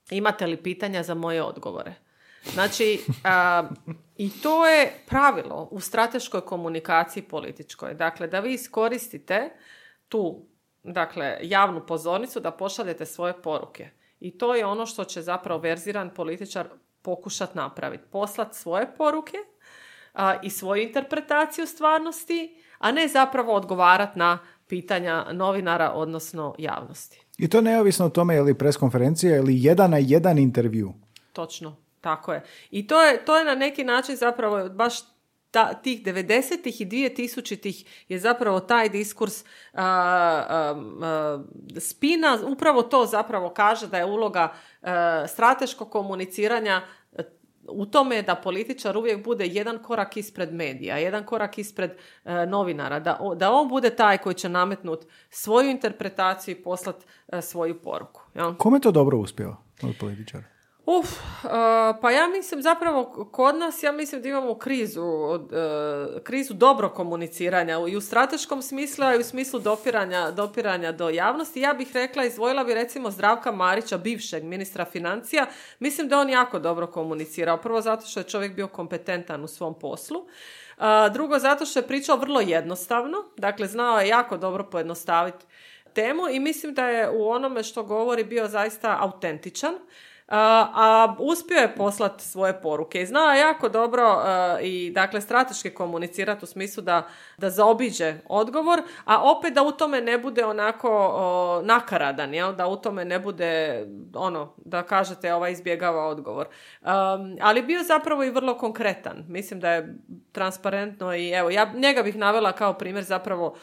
imate li pitanja za moje odgovore? Znači, i to je pravilo u strateškoj komunikaciji političkoj. Dakle, da vi iskoristite tu dakle, javnu pozornicu da pošaljete svoje poruke. I to je ono što će zapravo verziran političar pokušati napraviti. Poslati svoje poruke a, i svoju interpretaciju stvarnosti, a ne zapravo odgovarati na pitanja novinara, odnosno javnosti. I to neovisno o tome je li preskonferencija ili jedan na jedan intervju. Točno, tako je. I to je, to je na neki način zapravo baš ta, tih 90-ih i 2000-ih je zapravo taj diskurs spina, upravo to zapravo kaže da je uloga strateškog komuniciranja u tome da političar uvijek bude jedan korak ispred medija, jedan korak ispred novinara, da, da on bude taj koji će nametnuti svoju interpretaciju i poslati svoju poruku. Ja? Kome to dobro uspio od političara? Uf, uh, pa ja mislim zapravo kod nas, ja mislim da imamo krizu, uh, krizu dobro komuniciranja i u strateškom smislu, a i u smislu dopiranja, dopiranja do javnosti. Ja bih rekla, izdvojila bi recimo Zdravka Marića, bivšeg ministra financija. Mislim da on jako dobro komunicirao. Prvo zato što je čovjek bio kompetentan u svom poslu. Uh, drugo zato što je pričao vrlo jednostavno, dakle znao je jako dobro pojednostaviti temu i mislim da je u onome što govori bio zaista autentičan a uspio je poslati svoje poruke i znao jako dobro i dakle strateški komunicirati u smislu da, da zaobiđe odgovor, a opet da u tome ne bude onako nakaradan, jel? da u tome ne bude ono, da kažete ovaj izbjegava odgovor. ali bio zapravo i vrlo konkretan. Mislim da je transparentno i evo, ja njega bih navela kao primjer zapravo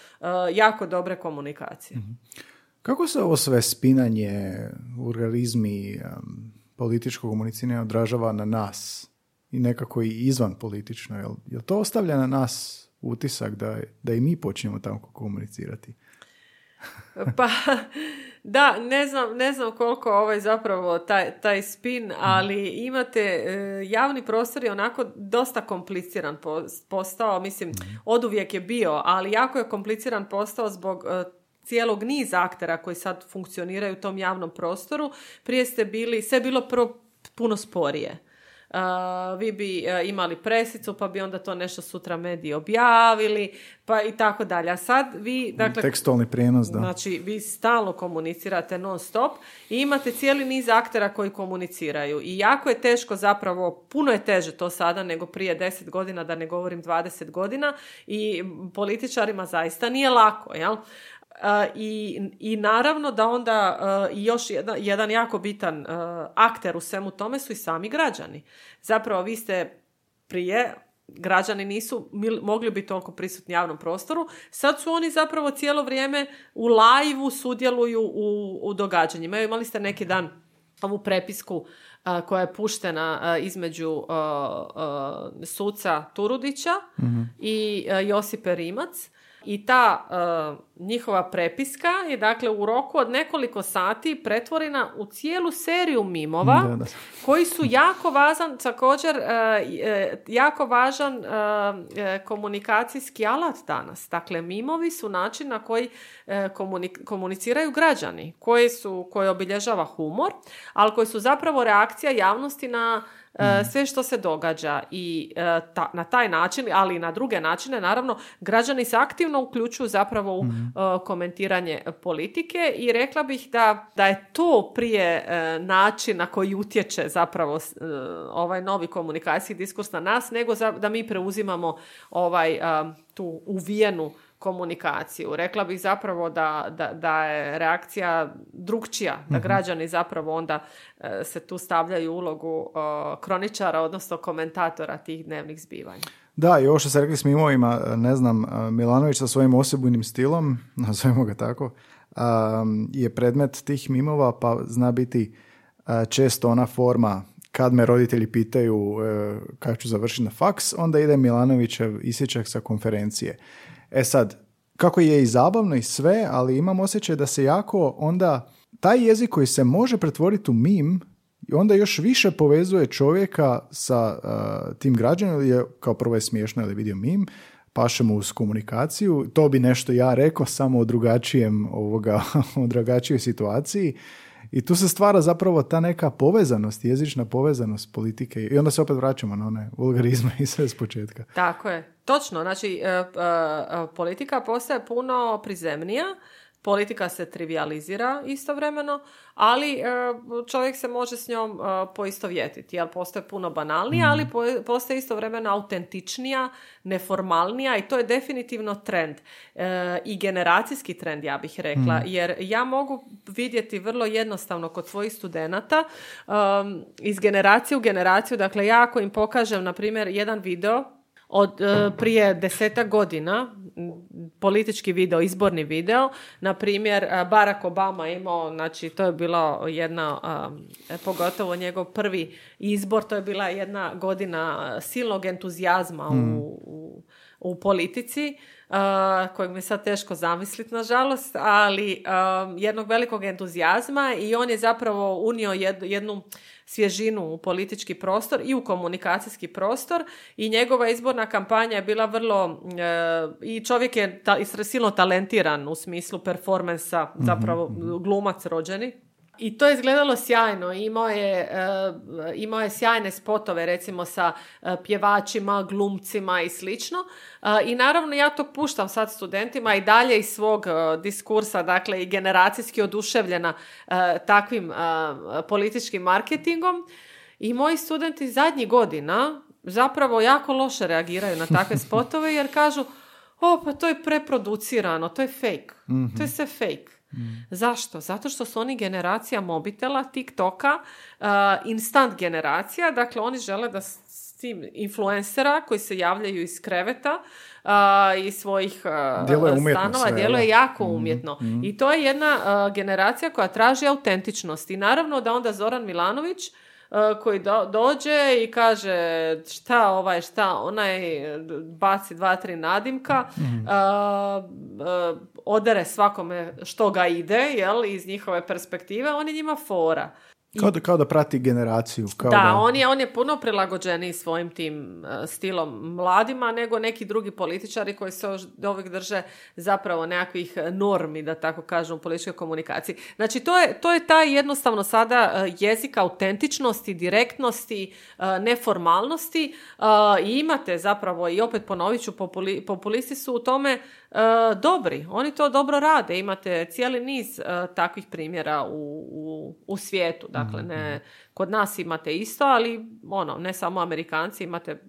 jako dobre komunikacije. Mhm. Kako se ovo sve spinanje, uralizmi, političko komuniciranje odražava na nas i nekako i izvan politično? Jel, jel to ostavlja na nas utisak da, da i mi počnemo tako komunicirati? pa da, ne znam, ne znam koliko ovaj zapravo taj, taj spin, ali imate, e, javni prostor je onako dosta kompliciran postao, mislim, mhm. od uvijek je bio, ali jako je kompliciran postao zbog e, cijelog niza aktera koji sad funkcioniraju u tom javnom prostoru. Prije ste bili, sve bilo prvo puno sporije. Uh, vi bi uh, imali presicu pa bi onda to nešto sutra mediji objavili pa i tako dalje. A sad vi... Dakle, Tekstualni prijenos, da. Znači, vi stalno komunicirate non stop i imate cijeli niz aktera koji komuniciraju. I jako je teško zapravo, puno je teže to sada nego prije 10 godina, da ne govorim 20 godina i političarima zaista nije lako, jel? I, I naravno da onda i još jedan, jedan jako bitan akter u svemu tome su i sami građani. Zapravo vi ste prije građani nisu mogli biti toliko prisutni u javnom prostoru. Sad su oni zapravo cijelo vrijeme u lajvu sudjeluju u, u događanjima. Imali ste neki dan ovu prepisku koja je puštena između suca Turudića mhm. i Josipe Rimac i ta njihova prepiska je dakle u roku od nekoliko sati pretvorena u cijelu seriju mimova koji su jako važan također e, e, jako važan komunikacijski alat danas. Dakle, mimovi su način na koji komuniciraju građani, koji su, koje obilježava humor, ali koji su zapravo reakcija javnosti na E, sve što se događa i e, na taj način, ali i na druge načine, naravno, građani se aktivno uključuju zapravo u mhm. e, komentiranje politike i rekla bih da, da je to prije način na koji utječe zapravo ovaj novi komunikacijski diskurs na nas, nego da mi preuzimamo ovaj tu uvijenu komunikaciju. Rekla bih zapravo da, da, da je reakcija drugčija, da mhm. građani zapravo onda e, se tu stavljaju ulogu kroničara, odnosno komentatora tih dnevnih zbivanja. Da, i ovo što ste rekli s mimovima, ne znam, Milanović sa svojim osobujnim stilom, nazovimo ga tako, je predmet tih mimova, pa zna biti često ona forma kad me roditelji pitaju e, kako ću završiti na faks, onda ide Milanovićev isječak sa konferencije. E sad, kako je i zabavno i sve, ali imam osjećaj da se jako onda taj jezik koji se može pretvoriti u mim i onda još više povezuje čovjeka sa uh, tim građanom, je kao prvo je smiješno da vidio mim, pašemo uz komunikaciju, to bi nešto ja rekao samo o drugačijem ovoga, o drugačijoj situaciji i tu se stvara zapravo ta neka povezanost, jezična povezanost politike i onda se opet vraćamo na one vulgarizme i sve s početka. Tako je. Točno, znači e, e, e, politika postaje puno prizemnija, politika se trivializira istovremeno, ali e, čovjek se može s njom e, poistovjetiti, jer postoje puno banalnija, ali mm. postoje istovremeno autentičnija, neformalnija i to je definitivno trend. E, I generacijski trend, ja bih rekla, mm. jer ja mogu vidjeti vrlo jednostavno kod svojih studenata iz generacije u generaciju, dakle ja ako im pokažem, na primjer, jedan video od prije deseta godina politički video, izborni video. Na primjer, Barack Obama imao, znači to je bila jedna, pogotovo njegov prvi izbor, to je bila jedna godina silnog entuzijazma u, mm. u, u politici kojeg mi je sad teško zamisliti nažalost, ali jednog velikog entuzijazma i on je zapravo unio jednu svježinu u politički prostor i u komunikacijski prostor i njegova izborna kampanja je bila vrlo e, i čovjek je ta, silno talentiran u smislu performansa, mhm, zapravo mhm. glumac rođeni i to je izgledalo sjajno. Imao je, uh, imao je sjajne spotove recimo sa uh, pjevačima, glumcima i slično. Uh, I naravno ja to puštam sad studentima i dalje iz svog diskursa, dakle i generacijski oduševljena takvim političkim marketingom. I moji studenti zadnjih godina zapravo jako loše reagiraju na takve spotove jer kažu o pa to je preproducirano, to je fake. To je sve fake. Mm. Zašto? Zato što su oni generacija mobitela, TikToka, uh, instant generacija, dakle oni žele da s tim influencera koji se javljaju iz kreveta uh, i svojih uh, stanova, djeluje jako mm, umjetno. Mm. I to je jedna uh, generacija koja traži autentičnost. I naravno da onda Zoran Milanović E, koji dođe i kaže šta ovaj, šta onaj, baci dva, tri nadimka, mm. odere svakome što ga ide, jel, iz njihove perspektive, on je njima fora. Kao da, kao da prati generaciju. Kao da, da, On, je, on je puno prilagođeniji svojim tim uh, stilom mladima nego neki drugi političari koji se uvijek drže zapravo nekakvih normi, da tako kažem, u političkoj komunikaciji. Znači, to je, to je taj jednostavno sada uh, jezik autentičnosti, direktnosti, uh, neformalnosti i imate zapravo, i opet ponovit ću, populisti su u tome dobri. Oni to dobro rade. Imate cijeli niz e, takvih primjera u, u, u svijetu. Dakle, ne, mhm. kod nas imate isto, ali ono, ne samo Amerikanci, imate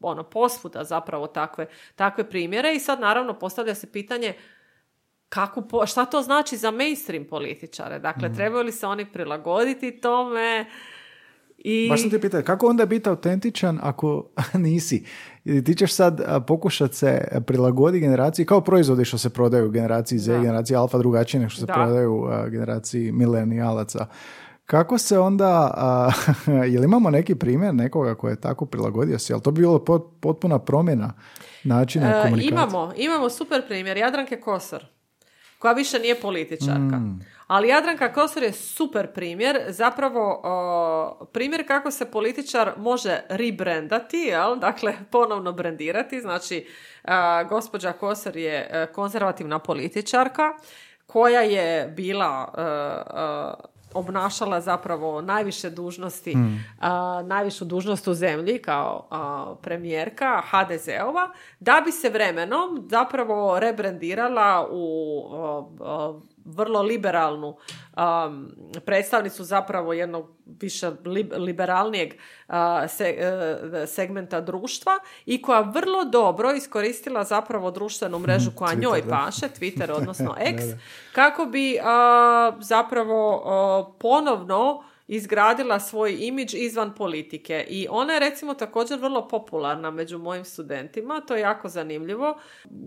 ono, posvuda zapravo takve, takve primjere i sad naravno postavlja se pitanje kako, šta to znači za mainstream političare? Dakle, mm. trebaju li se oni prilagoditi tome? I... Baš sam ti pitao, kako onda biti autentičan ako nisi? I ti ćeš sad pokušati se prilagoditi generaciji kao proizvodi što se prodaju u generaciji Z, generaciji Alfa drugačije nego što se prodaju u generaciji milenijalaca. Kako se onda, uh, jel imamo neki primjer nekoga koji je tako prilagodio se, jel to bi bilo potpuna promjena načina e, komunikacije? Imamo, imamo super primjer, Jadranke Kosor, koja više nije političarka. Mm. Ali Jadranka Kosor je super primjer, zapravo primjer kako se političar može rebrandati, jel? dakle ponovno brandirati. Znači, gospođa Kosor je e, konzervativna političarka koja je bila e, e, obnašala zapravo najviše dužnosti, hmm. najvišu dužnost u zemlji kao premijerka HDZ-ova, da bi se vremenom zapravo rebrandirala u vrlo liberalnu um, predstavnicu zapravo jednog više liberalnijeg se, e, segmenta društva i koja vrlo dobro iskoristila zapravo društvenu mrežu koja Twitter, njoj paše, Twitter odnosno X, kako bi zapravo ponovno izgradila svoj imidž izvan politike i ona je recimo također vrlo popularna među mojim studentima, to je jako zanimljivo.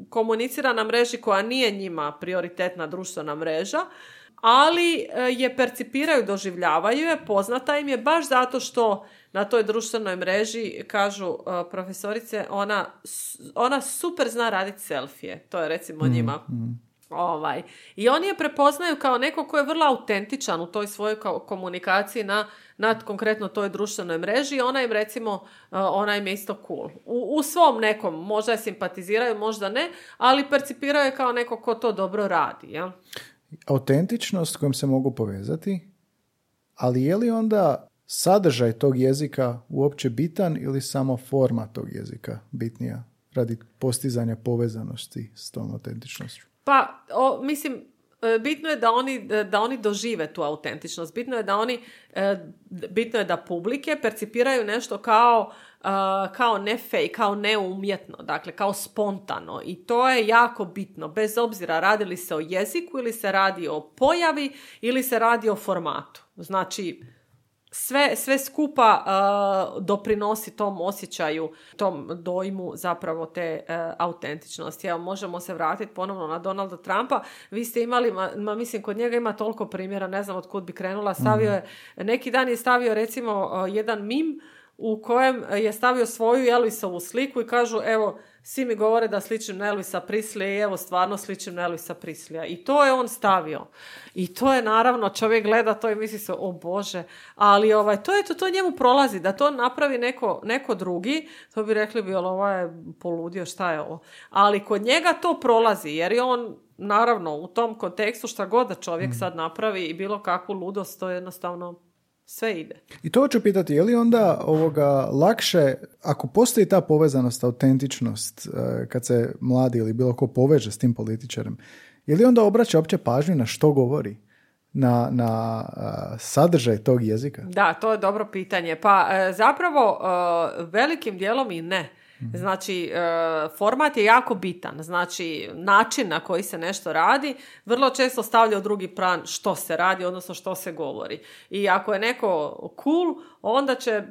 Komunicira na mreži koja nije njima prioritetna društvena mreža, ali e, je percipiraju, doživljavaju je, poznata im je baš zato što na toj društvenoj mreži kažu uh, profesorice, ona, ona super zna raditi selfije. To je recimo mm, njima. Mm. Ovaj. I oni je prepoznaju kao neko ko je vrlo autentičan u toj svojoj komunikaciji na, na konkretno toj društvenoj mreži i ona im recimo, uh, ona im je isto cool. U, u svom nekom, možda je simpatiziraju, možda ne, ali percipiraju je kao neko ko to dobro radi. Ja? Autentičnost kojom se mogu povezati, ali je li onda sadržaj tog jezika uopće bitan ili samo forma tog jezika bitnija radi postizanja povezanosti s tom autentičnošću? Pa, o, mislim, e, bitno je da oni, da oni dožive tu autentičnost. Bitno je da oni, e, bitno je da publike percipiraju nešto kao, e, kao ne fake, kao neumjetno, dakle kao spontano. I to je jako bitno, bez obzira radi li se o jeziku ili se radi o pojavi ili se radi o formatu. Znači, sve, sve skupa uh, doprinosi tom osjećaju, tom dojmu zapravo te uh, autentičnosti. Evo, možemo se vratiti ponovno na Donalda Trumpa. Vi ste imali, ma, mislim, kod njega ima toliko primjera, ne znam od kud bi krenula. Stavio je, neki dan je stavio recimo uh, jedan mim u kojem je stavio svoju Elvisovu sliku i kažu, evo, svi mi govore da sličim na Elvisa Prislija i evo stvarno sličim na Elvisa Prislija. I to je on stavio. I to je naravno, čovjek gleda to i misli se, o Bože, ali ovaj, to je to, to njemu prolazi, da to napravi neko, neko drugi, to bi rekli bi, ovaj je poludio, šta je ovo? Ali kod njega to prolazi, jer je on, naravno, u tom kontekstu šta god da čovjek mm. sad napravi i bilo kakvu ludost, to je jednostavno sve ide. I to ću pitati, je li onda ovoga lakše, ako postoji ta povezanost, autentičnost, e, kad se mladi ili bilo ko poveže s tim političarem, je li onda obraća opće pažnju na što govori? Na, na e, sadržaj tog jezika? Da, to je dobro pitanje. Pa e, zapravo velikim dijelom i ne. Mhm. Znači, e, format je jako bitan. Znači, način na koji se nešto radi vrlo često stavlja u drugi plan što se radi, odnosno što se govori. I ako je neko cool, onda će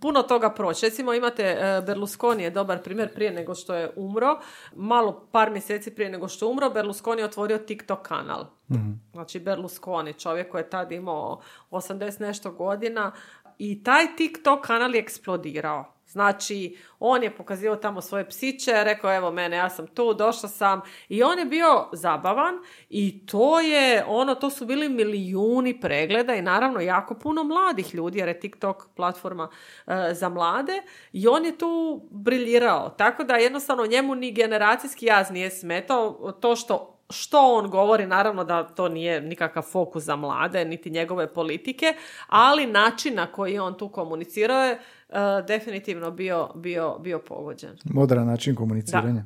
puno toga proći. Recimo imate e, Berlusconi je dobar primjer prije nego što je umro. Malo par mjeseci prije nego što je umro, Berlusconi je otvorio TikTok kanal. mm Znači Berlusconi, čovjek koji je tad imao 80 nešto godina i taj TikTok kanal je eksplodirao. Znači, on je pokazio tamo svoje psiće, rekao evo mene, ja sam tu, došla sam i on je bio zabavan i to je, ono, to su bili milijuni pregleda i naravno jako puno mladih ljudi jer je TikTok platforma e, za mlade i on je tu briljirao. Tako da jednostavno njemu ni generacijski jaz nije smetao to što što on govori, naravno da to nije nikakav fokus za mlade, niti njegove politike, ali način na koji on tu komunicirao je uh, definitivno bio, bio, bio pogođen. Modran način komuniciranja.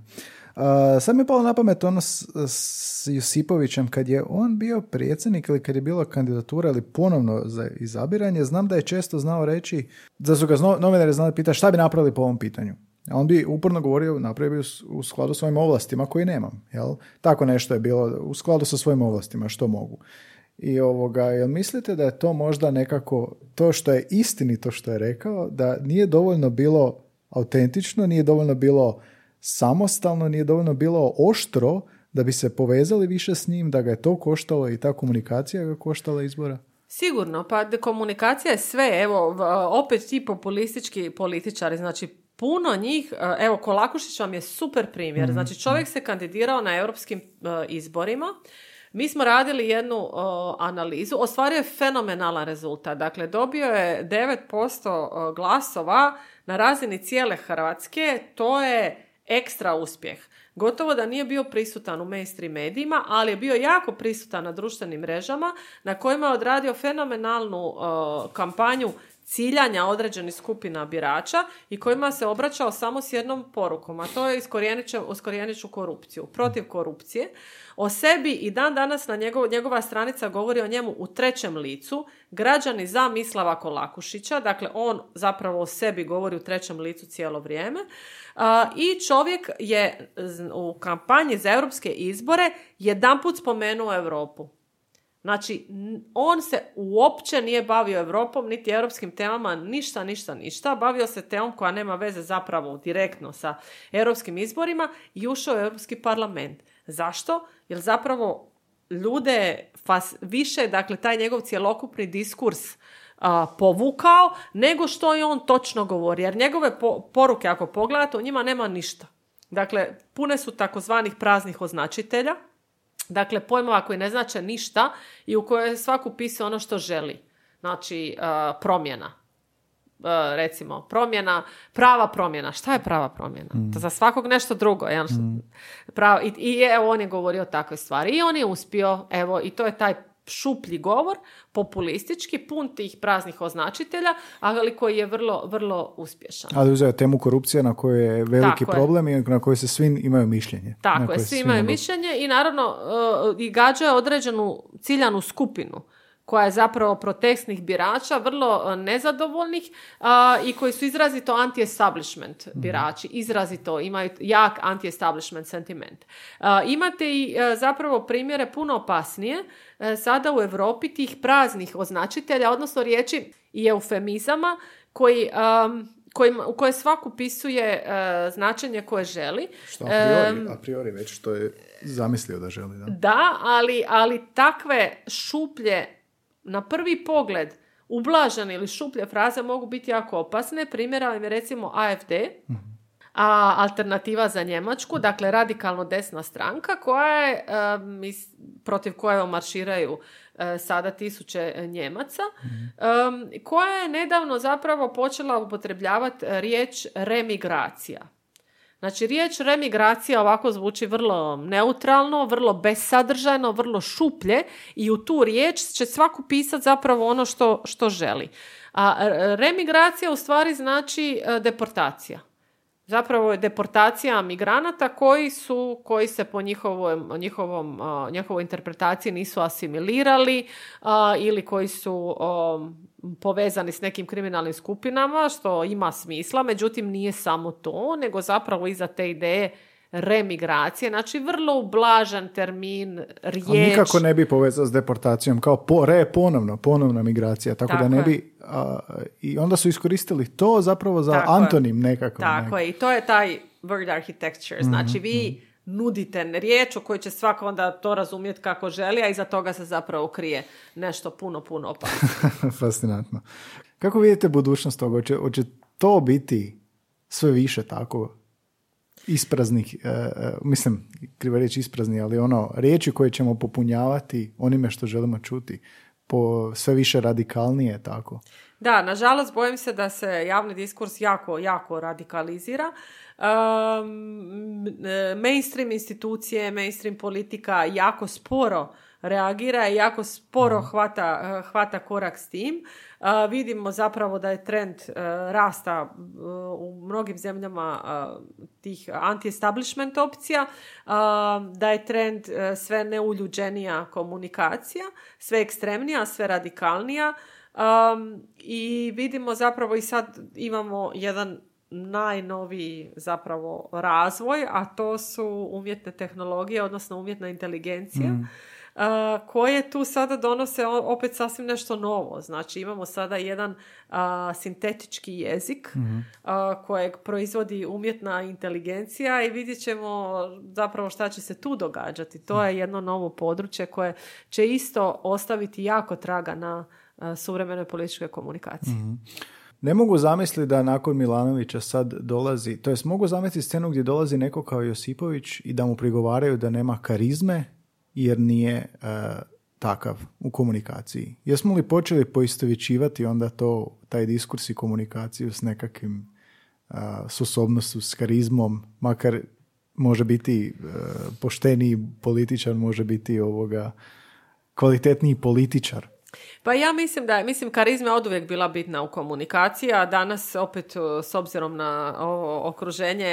Uh, sad mi je palo na pamet ono s, s, Josipovićem kad je on bio predsjednik ili kad je bila kandidatura ili ponovno za izabiranje, znam da je često znao reći, da su ga novinari znali pitati šta bi napravili po ovom pitanju. On bi uporno govorio, napravio u skladu s svojim ovlastima koje nemam. Jel? Tako nešto je bilo u skladu sa svojim ovlastima, što mogu. I ovoga, jel mislite da je to možda nekako to što je istinito što je rekao, da nije dovoljno bilo autentično, nije dovoljno bilo samostalno, nije dovoljno bilo oštro da bi se povezali više s njim, da ga je to koštalo i ta komunikacija ga koštala izbora? Sigurno, pa komunikacija je sve, evo, opet ti populistički političari, znači puno njih, evo Kolakušić vam je super primjer, mhm, znači čovjek mhm. se kandidirao na europskim izborima, mi smo radili jednu analizu, ostvario je fenomenalan rezultat. Dakle, dobio je 9% glasova na razini cijele Hrvatske. To je ekstra uspjeh. Gotovo da nije bio prisutan u mainstream medijima, ali je bio jako prisutan na društvenim mrežama na kojima je odradio fenomenalnu kampanju ciljanja određenih skupina birača i kojima se obraćao samo s jednom porukom, a to je iskorijenit ću korupciju, protiv korupcije. O sebi i dan danas na njegov, njegova stranica govori o njemu u trećem licu, građani za Mislava Kolakušića, dakle on zapravo o sebi govori u trećem licu cijelo vrijeme. I čovjek je u kampanji za europske izbore jedanput spomenuo Europu. Znači, on se uopće nije bavio Europom, niti europskim temama, ništa, ništa, ništa. Bavio se temom koja nema veze zapravo direktno sa europskim izborima i ušao u Europski parlament. Zašto? Jer zapravo ljude više, dakle, taj njegov cjelokupni diskurs povukao nego što je on točno govori. Jer njegove poruke, ako pogledate, u njima nema ništa. Dakle, pune su takozvanih praznih označitelja, dakle pojmova koji ne znače ništa i u kojoj svako pisao ono što želi. Znači, promjena. recimo, promjena, prava promjena. Šta je prava promjena? Mm. To za svakog nešto drugo. Mm. i, I evo, on je govorio o takvoj stvari. I on je uspio, evo, i to je taj šuplji govor, populistički, pun tih praznih označitelja, ali koji je vrlo, vrlo uspješan. Ali uzeo temu korupcija na kojoj je veliki problem i na kojoj se svi imaju mišljenje. Tako je, svi imaju mišljenje i naravno uh, i gađaju određenu ciljanu skupinu koja je zapravo protestnih birača, vrlo e, nezadovoljnih i koji su izrazito anti-establishment mhm. birači, izrazito imaju jak anti-establishment sentiment. imate i e, zapravo primjere puno opasnije e, sada u Europi tih praznih označitelja, odnosno riječi i eufemizama koji u koje svak upisuje značenje koje želi. Što a priori, a priori već što je zamislio da želi. Da, da ali, ali takve šuplje na prvi pogled ublažene ili šuplje fraze mogu biti jako opasne. Primjera je recimo AFD, a alternativa za Njemačku, dakle radikalno desna stranka koja je, protiv koje marširaju e, sada tisuće Njemaca, koja je nedavno zapravo počela upotrebljavati riječ remigracija. Znači, riječ remigracija ovako zvuči vrlo neutralno, vrlo besadržajno, vrlo šuplje i u tu riječ će svaku pisati zapravo ono što, što želi. A remigracija u stvari znači e, deportacija. Zapravo je deportacija migranata koji su, koji se po njihovom, njihovom, njihovoj interpretaciji nisu asimilirali ili koji su povezani s nekim kriminalnim skupinama, što ima smisla, međutim nije samo to, nego zapravo iza te ideje remigracije, znači vrlo ublažan termin, riječ. A nikako ne bi povezao s deportacijom, kao po, re, ponovno, ponovna migracija, tako, da ne bi, i onda su iskoristili to zapravo za antonim nekako. Tako je, i to je taj word architecture, znači mhm, vi mhm nudite riječ u kojoj će svako onda to razumjeti kako želi, a iza toga se zapravo krije nešto puno, puno opasno. Fascinantno. Kako vidite budućnost toga? Hoće, hoće to biti sve više tako ispraznih, e, e, mislim, kriva riječ isprazni, ali ono, riječi koje ćemo popunjavati onime što želimo čuti, po sve više radikalnije tako. Da, nažalost bojim se da se javni diskurs jako, jako radikalizira mainstream institucije, mainstream politika jako sporo reagira i jako sporo mhm. hvata, hvata korak s tim. vidimo zapravo da je trend uh, rasta u mnogim zemljama tih anti-establishment opcija, da je trend sve neuljuđenija komunikacija, sve ekstremnija, sve radikalnija i vidimo zapravo i sad imamo jedan najnoviji zapravo razvoj, a to su umjetne tehnologije, odnosno umjetna inteligencija. Mm. koje tu sada donose opet sasvim nešto novo. Znači imamo sada jedan sintetički jezik mm kojeg proizvodi umjetna inteligencija i vidjet ćemo zapravo šta će se tu događati. To je jedno novo područje koje će isto ostaviti jako traga na suvremenoj političkoj komunikaciji. Mhm. Ne mogu zamisliti da nakon Milanovića sad dolazi, to jest mogu zamisliti scenu gdje dolazi neko kao Josipović i da mu prigovaraju da nema karizme jer nije e, takav u komunikaciji. Jesmo li počeli poistovjećivati onda to, taj diskurs i komunikaciju s nekakvim uh, sposobnostu, s karizmom, makar može biti uh, pošteniji političar, može biti ovoga kvalitetniji političar. Pa ja mislim da je, mislim, karizma je uvijek bila bitna u komunikaciji, a danas opet e, s obzirom na ovo okruženje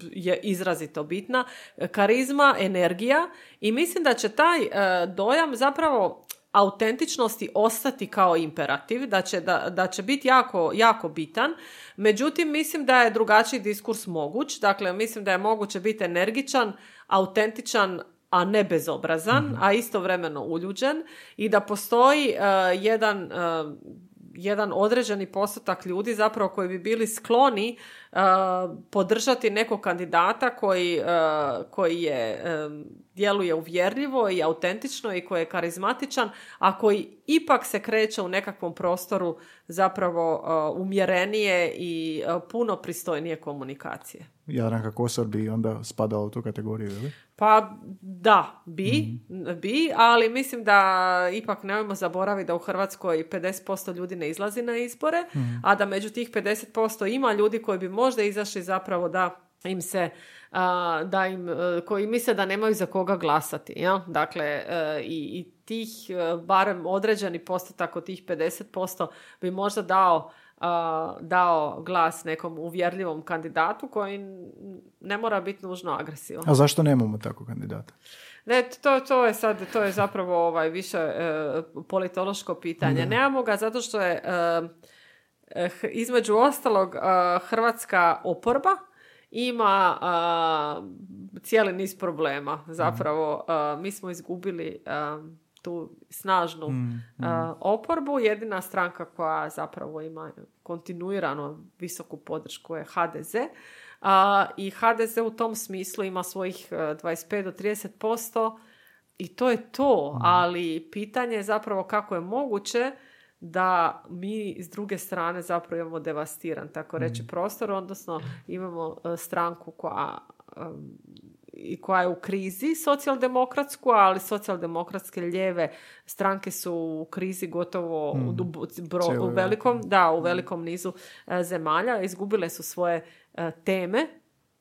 je izrazito bitna. Karizma, energija i mislim da će taj e, dojam zapravo autentičnosti ostati kao imperativ, da će, da, da će biti jako, jako bitan. Međutim, mislim da je drugačiji diskurs moguć. Dakle, mislim da je moguće biti energičan, autentičan, a ne bezobrazan, a istovremeno uljuđen i da postoji e, jedan jedan određeni postotak ljudi zapravo koji bi bili skloni podržati nekog kandidata koji, koji je djeluje uvjerljivo i autentično i koji je karizmatičan, a koji ipak se kreće u nekakvom prostoru zapravo umjerenije i puno pristojnije komunikacije. Jadranka Kosor bi onda spadala u tu kategoriju, ili? Pa da, bi, mhm. bi, ali mislim da ipak nemojmo zaboraviti da u Hrvatskoj 50% ljudi ne izlazi na izbore, mhm. a da među tih 50% ima ljudi koji bi možda izašli zapravo da im se da im, e, koji misle da nemaju za koga glasati. Ja? Dakle, e, i, i tih, e, barem određeni postotak od tih 50% bi možda dao dao glas nekom uvjerljivom kandidatu koji ne mora biti nužno agresivan. A zašto nemamo takvog kandidata? Ne, to, to je sad, to je zapravo ovaj više e, politološko pitanje. Nemamo ga zato što je e, između ostalog hrvatska oporba ima cijeli niz problema. Zapravo mi smo izgubili tu snažnu mm, mm. oporbu. Jedina stranka koja zapravo ima kontinuirano visoku podršku je HDZ. I HDZ u tom smislu ima svojih 25 do 30% i to je to. Mm. Ali pitanje je zapravo kako je moguće da mi s druge strane zapravo imamo devastiran, tako reći, mm. prostor, odnosno imamo e, stranku koja i koja je u krizi socijaldemokratsku, ali socijaldemokratske ljeve stranke su u krizi gotovo u, mm. u velikom, da, u velikom nizu e, zemalja. Izgubile su svoje e, teme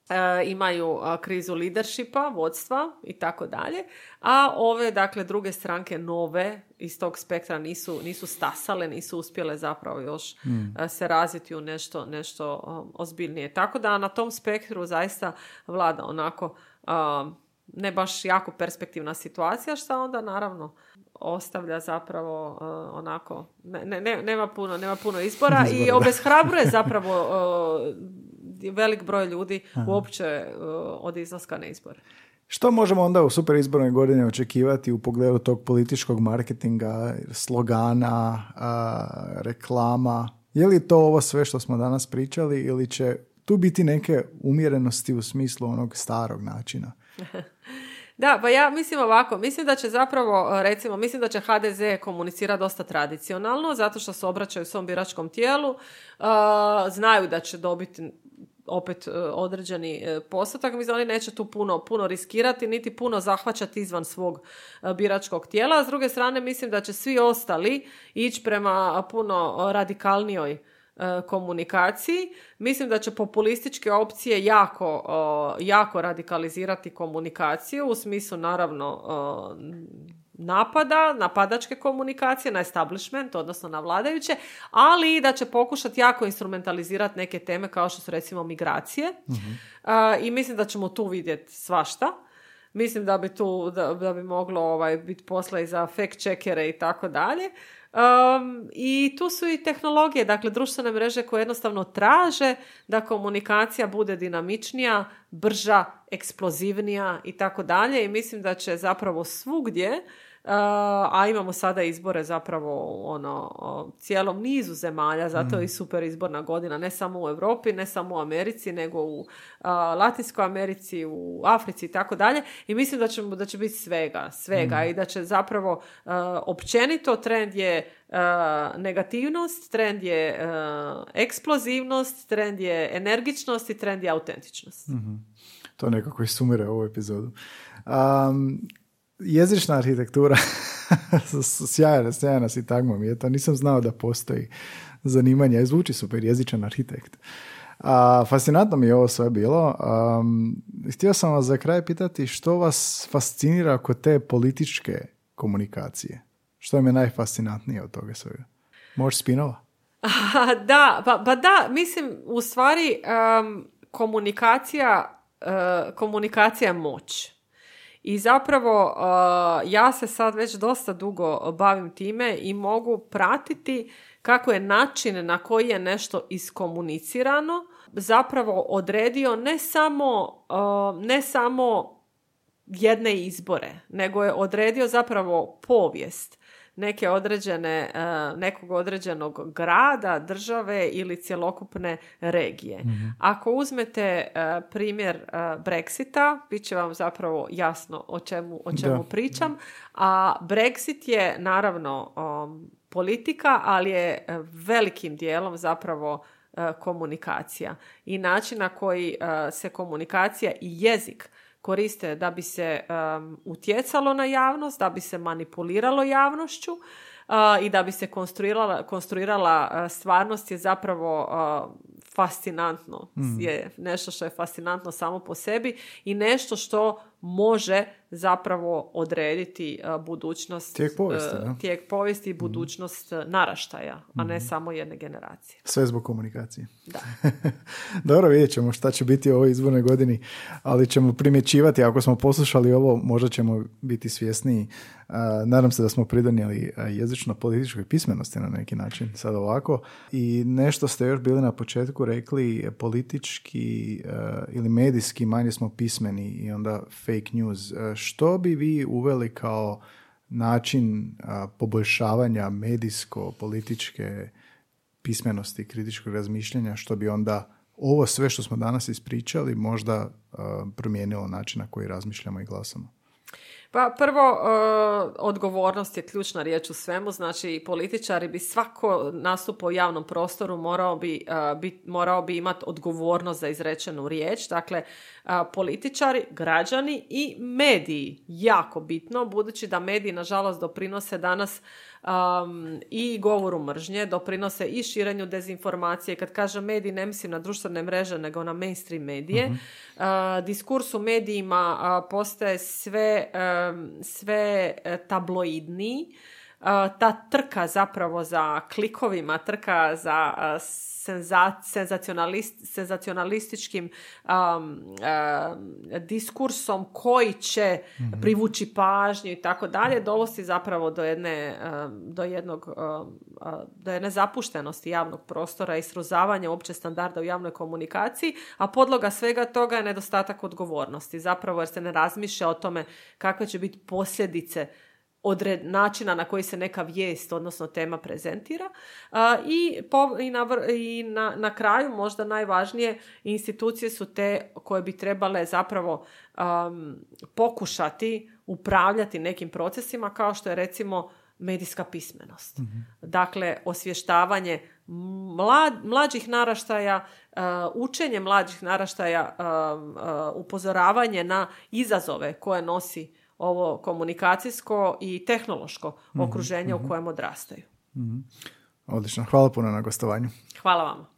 E, imaju krizu leadershipa, vodstva i tako dalje, a ove dakle druge stranke nove iz tog spektra nisu, nisu stasale, nisu uspjele zapravo još hmm. e, se razviti u nešto, nešto ozbiljnije. Tako da na tom spektru zaista vlada onako ne baš jako perspektivna situacija, što onda naravno ostavlja zapravo onako, ne, ne, nema, puno, nema puno izbora, i obeshrabruje zapravo velik broj ljudi Aha. uopće uh, od izlaska na izbor. Što možemo onda u super izbornoj godini očekivati u pogledu tog političkog marketinga, slogana, reklama? Je li to ovo sve što smo danas pričali ili će tu biti neke umjerenosti u smislu onog starog načina? Da, pa ja mislim ovako, mislim da će zapravo, recimo, mislim da će HDZ komunicirati dosta tradicionalno, zato što se obraćaju svom biračkom tijelu, znaju da će dobiti opet e, određeni e, postotak. Mislim, oni neće tu puno, puno riskirati, niti puno zahvaćati izvan svog e, biračkog tijela. A s druge strane, mislim da će svi ostali ići prema puno radikalnijoj komunikaciji. Mislim da će populističke opcije jako, jako radikalizirati komunikaciju u smislu naravno napada, napadačke komunikacije na establishment, odnosno na vladajuće, ali i da će pokušati jako instrumentalizirati neke teme kao što su recimo migracije. I mislim da ćemo tu vidjeti svašta. Mislim da bi tu, da, da bi moglo ovaj, biti posla i za fact checkere i tako dalje. Um, I tu su i tehnologije, dakle društvene mreže koje jednostavno traže da komunikacija bude dinamičnija, brža, eksplozivnija i tako dalje. I mislim da će zapravo svugdje a imamo sada izbore zapravo ono cijelom nizu zemalja, zato je mm. i super izborna godina, ne samo u Europi, ne samo u Americi, nego u Latinskoj Americi, u Africi i tako dalje. I mislim da će, da će biti svega, svega mm. i da će zapravo općenito trend je negativnost, trend je eksplozivnost, trend je energičnost i trend je autentičnost. mm To nekako i sumira ovu epizodu. Um, jezična arhitektura, sjajna, sjajna tagma mi je to, nisam znao da postoji zanimanje, zvuči super, jezičan arhitekt. A, fascinantno mi je ovo sve bilo. htio sam vas za kraj pitati što vas fascinira kod te političke komunikacije? Što je najfascinantnije od toga svega? Možeš spinova? da, pa, pa, da, mislim, u stvari komunikacija, uh, komunikacija je moć. I zapravo uh, ja se sad već dosta dugo bavim time i mogu pratiti kako je način na koji je nešto iskomunicirano zapravo odredio ne samo, uh, ne samo jedne izbore, nego je odredio zapravo povijest neke određene, e, nekog određenog grada, države ili cjelokupne regije. Mhm. Ako uzmete e, primjer e, Brexita, bit će vam zapravo jasno o čemu, o čemu Da. pričam, a Brexit je naravno um, politika, ali je velikim dijelom zapravo komunikacija i način na koji se komunikacija i jezik koriste da bi se um, utjecalo na javnost, da bi se manipuliralo javnošću uh, i da bi se konstruirala, konstruirala uh, stvarnost je zapravo uh, fascinantno. Je nešto što je fascinantno samo po sebi i nešto što može zapravo odrediti uh, budućnost Tijek povijesti, uh, da. tijek povijesti i budućnost uh, naraštaja, a ne samo jedne generacije. Sve zbog komunikacije. Da. Dobro, vidjet ćemo šta će biti u ovoj izbornoj godini, ali ćemo primjećivati, ako smo poslušali ovo, možda ćemo biti svjesniji. Nadam se da smo pridonijeli jezično-političkoj pismenosti na neki način, sad ovako. I nešto ste još bili na početku rekli, politički ili medijski manje smo pismeni i onda fake news. A, što bi vi uveli kao način a, poboljšavanja medijsko-političke pismenosti i kritičkog razmišljanja, što bi onda ovo sve što smo danas ispričali možda uh, promijenilo način na koji razmišljamo i glasamo. Pa prvo, e, odgovornost je ključna riječ u svemu, znači političari bi svako nastupo u javnom prostoru morao bi, e, bit- morao bi imati odgovornost za izrečenu riječ, dakle e, političari, građani i mediji, jako bitno, budući da mediji nažalost doprinose danas um, i govoru mržnje, doprinose i širenju dezinformacije. Kad kažem mediji, ne mislim na društvene mreže, nego na mainstream medije. Uh, diskurs u medijima uh, postaje sve, um, sve uh, tabloidniji. Uh, ta trka zapravo za klikovima, trka za uh, senza- senzacionalist, senzacionalističkim um, um, diskursom koji će privući pažnju i tako dalje, dovesti zapravo do jedne, um, do jednog, um, uh, do jedne zapuštenosti javnog prostora i srozavanja opće standarda u javnoj komunikaciji, a podloga svega toga je nedostatak odgovornosti. Zapravo jer se ne razmišlja o tome kakve će biti posljedice odred, načina na koji se neka vijest, odnosno tema prezentira. I, po, i, na, i na, na kraju, možda najvažnije, institucije su te koje bi trebale zapravo um, pokušati upravljati nekim procesima kao što je recimo medijska pismenost. Dakle, osvještavanje mlad, mlađih naraštaja, uh, učenje mlađih naraštaja, um, uh, upozoravanje na izazove koje nosi ovo komunikacijsko i tehnološko okruženje u kojem odrastaju. Odlično. Hvala puno na gostovanju. Hvala vam.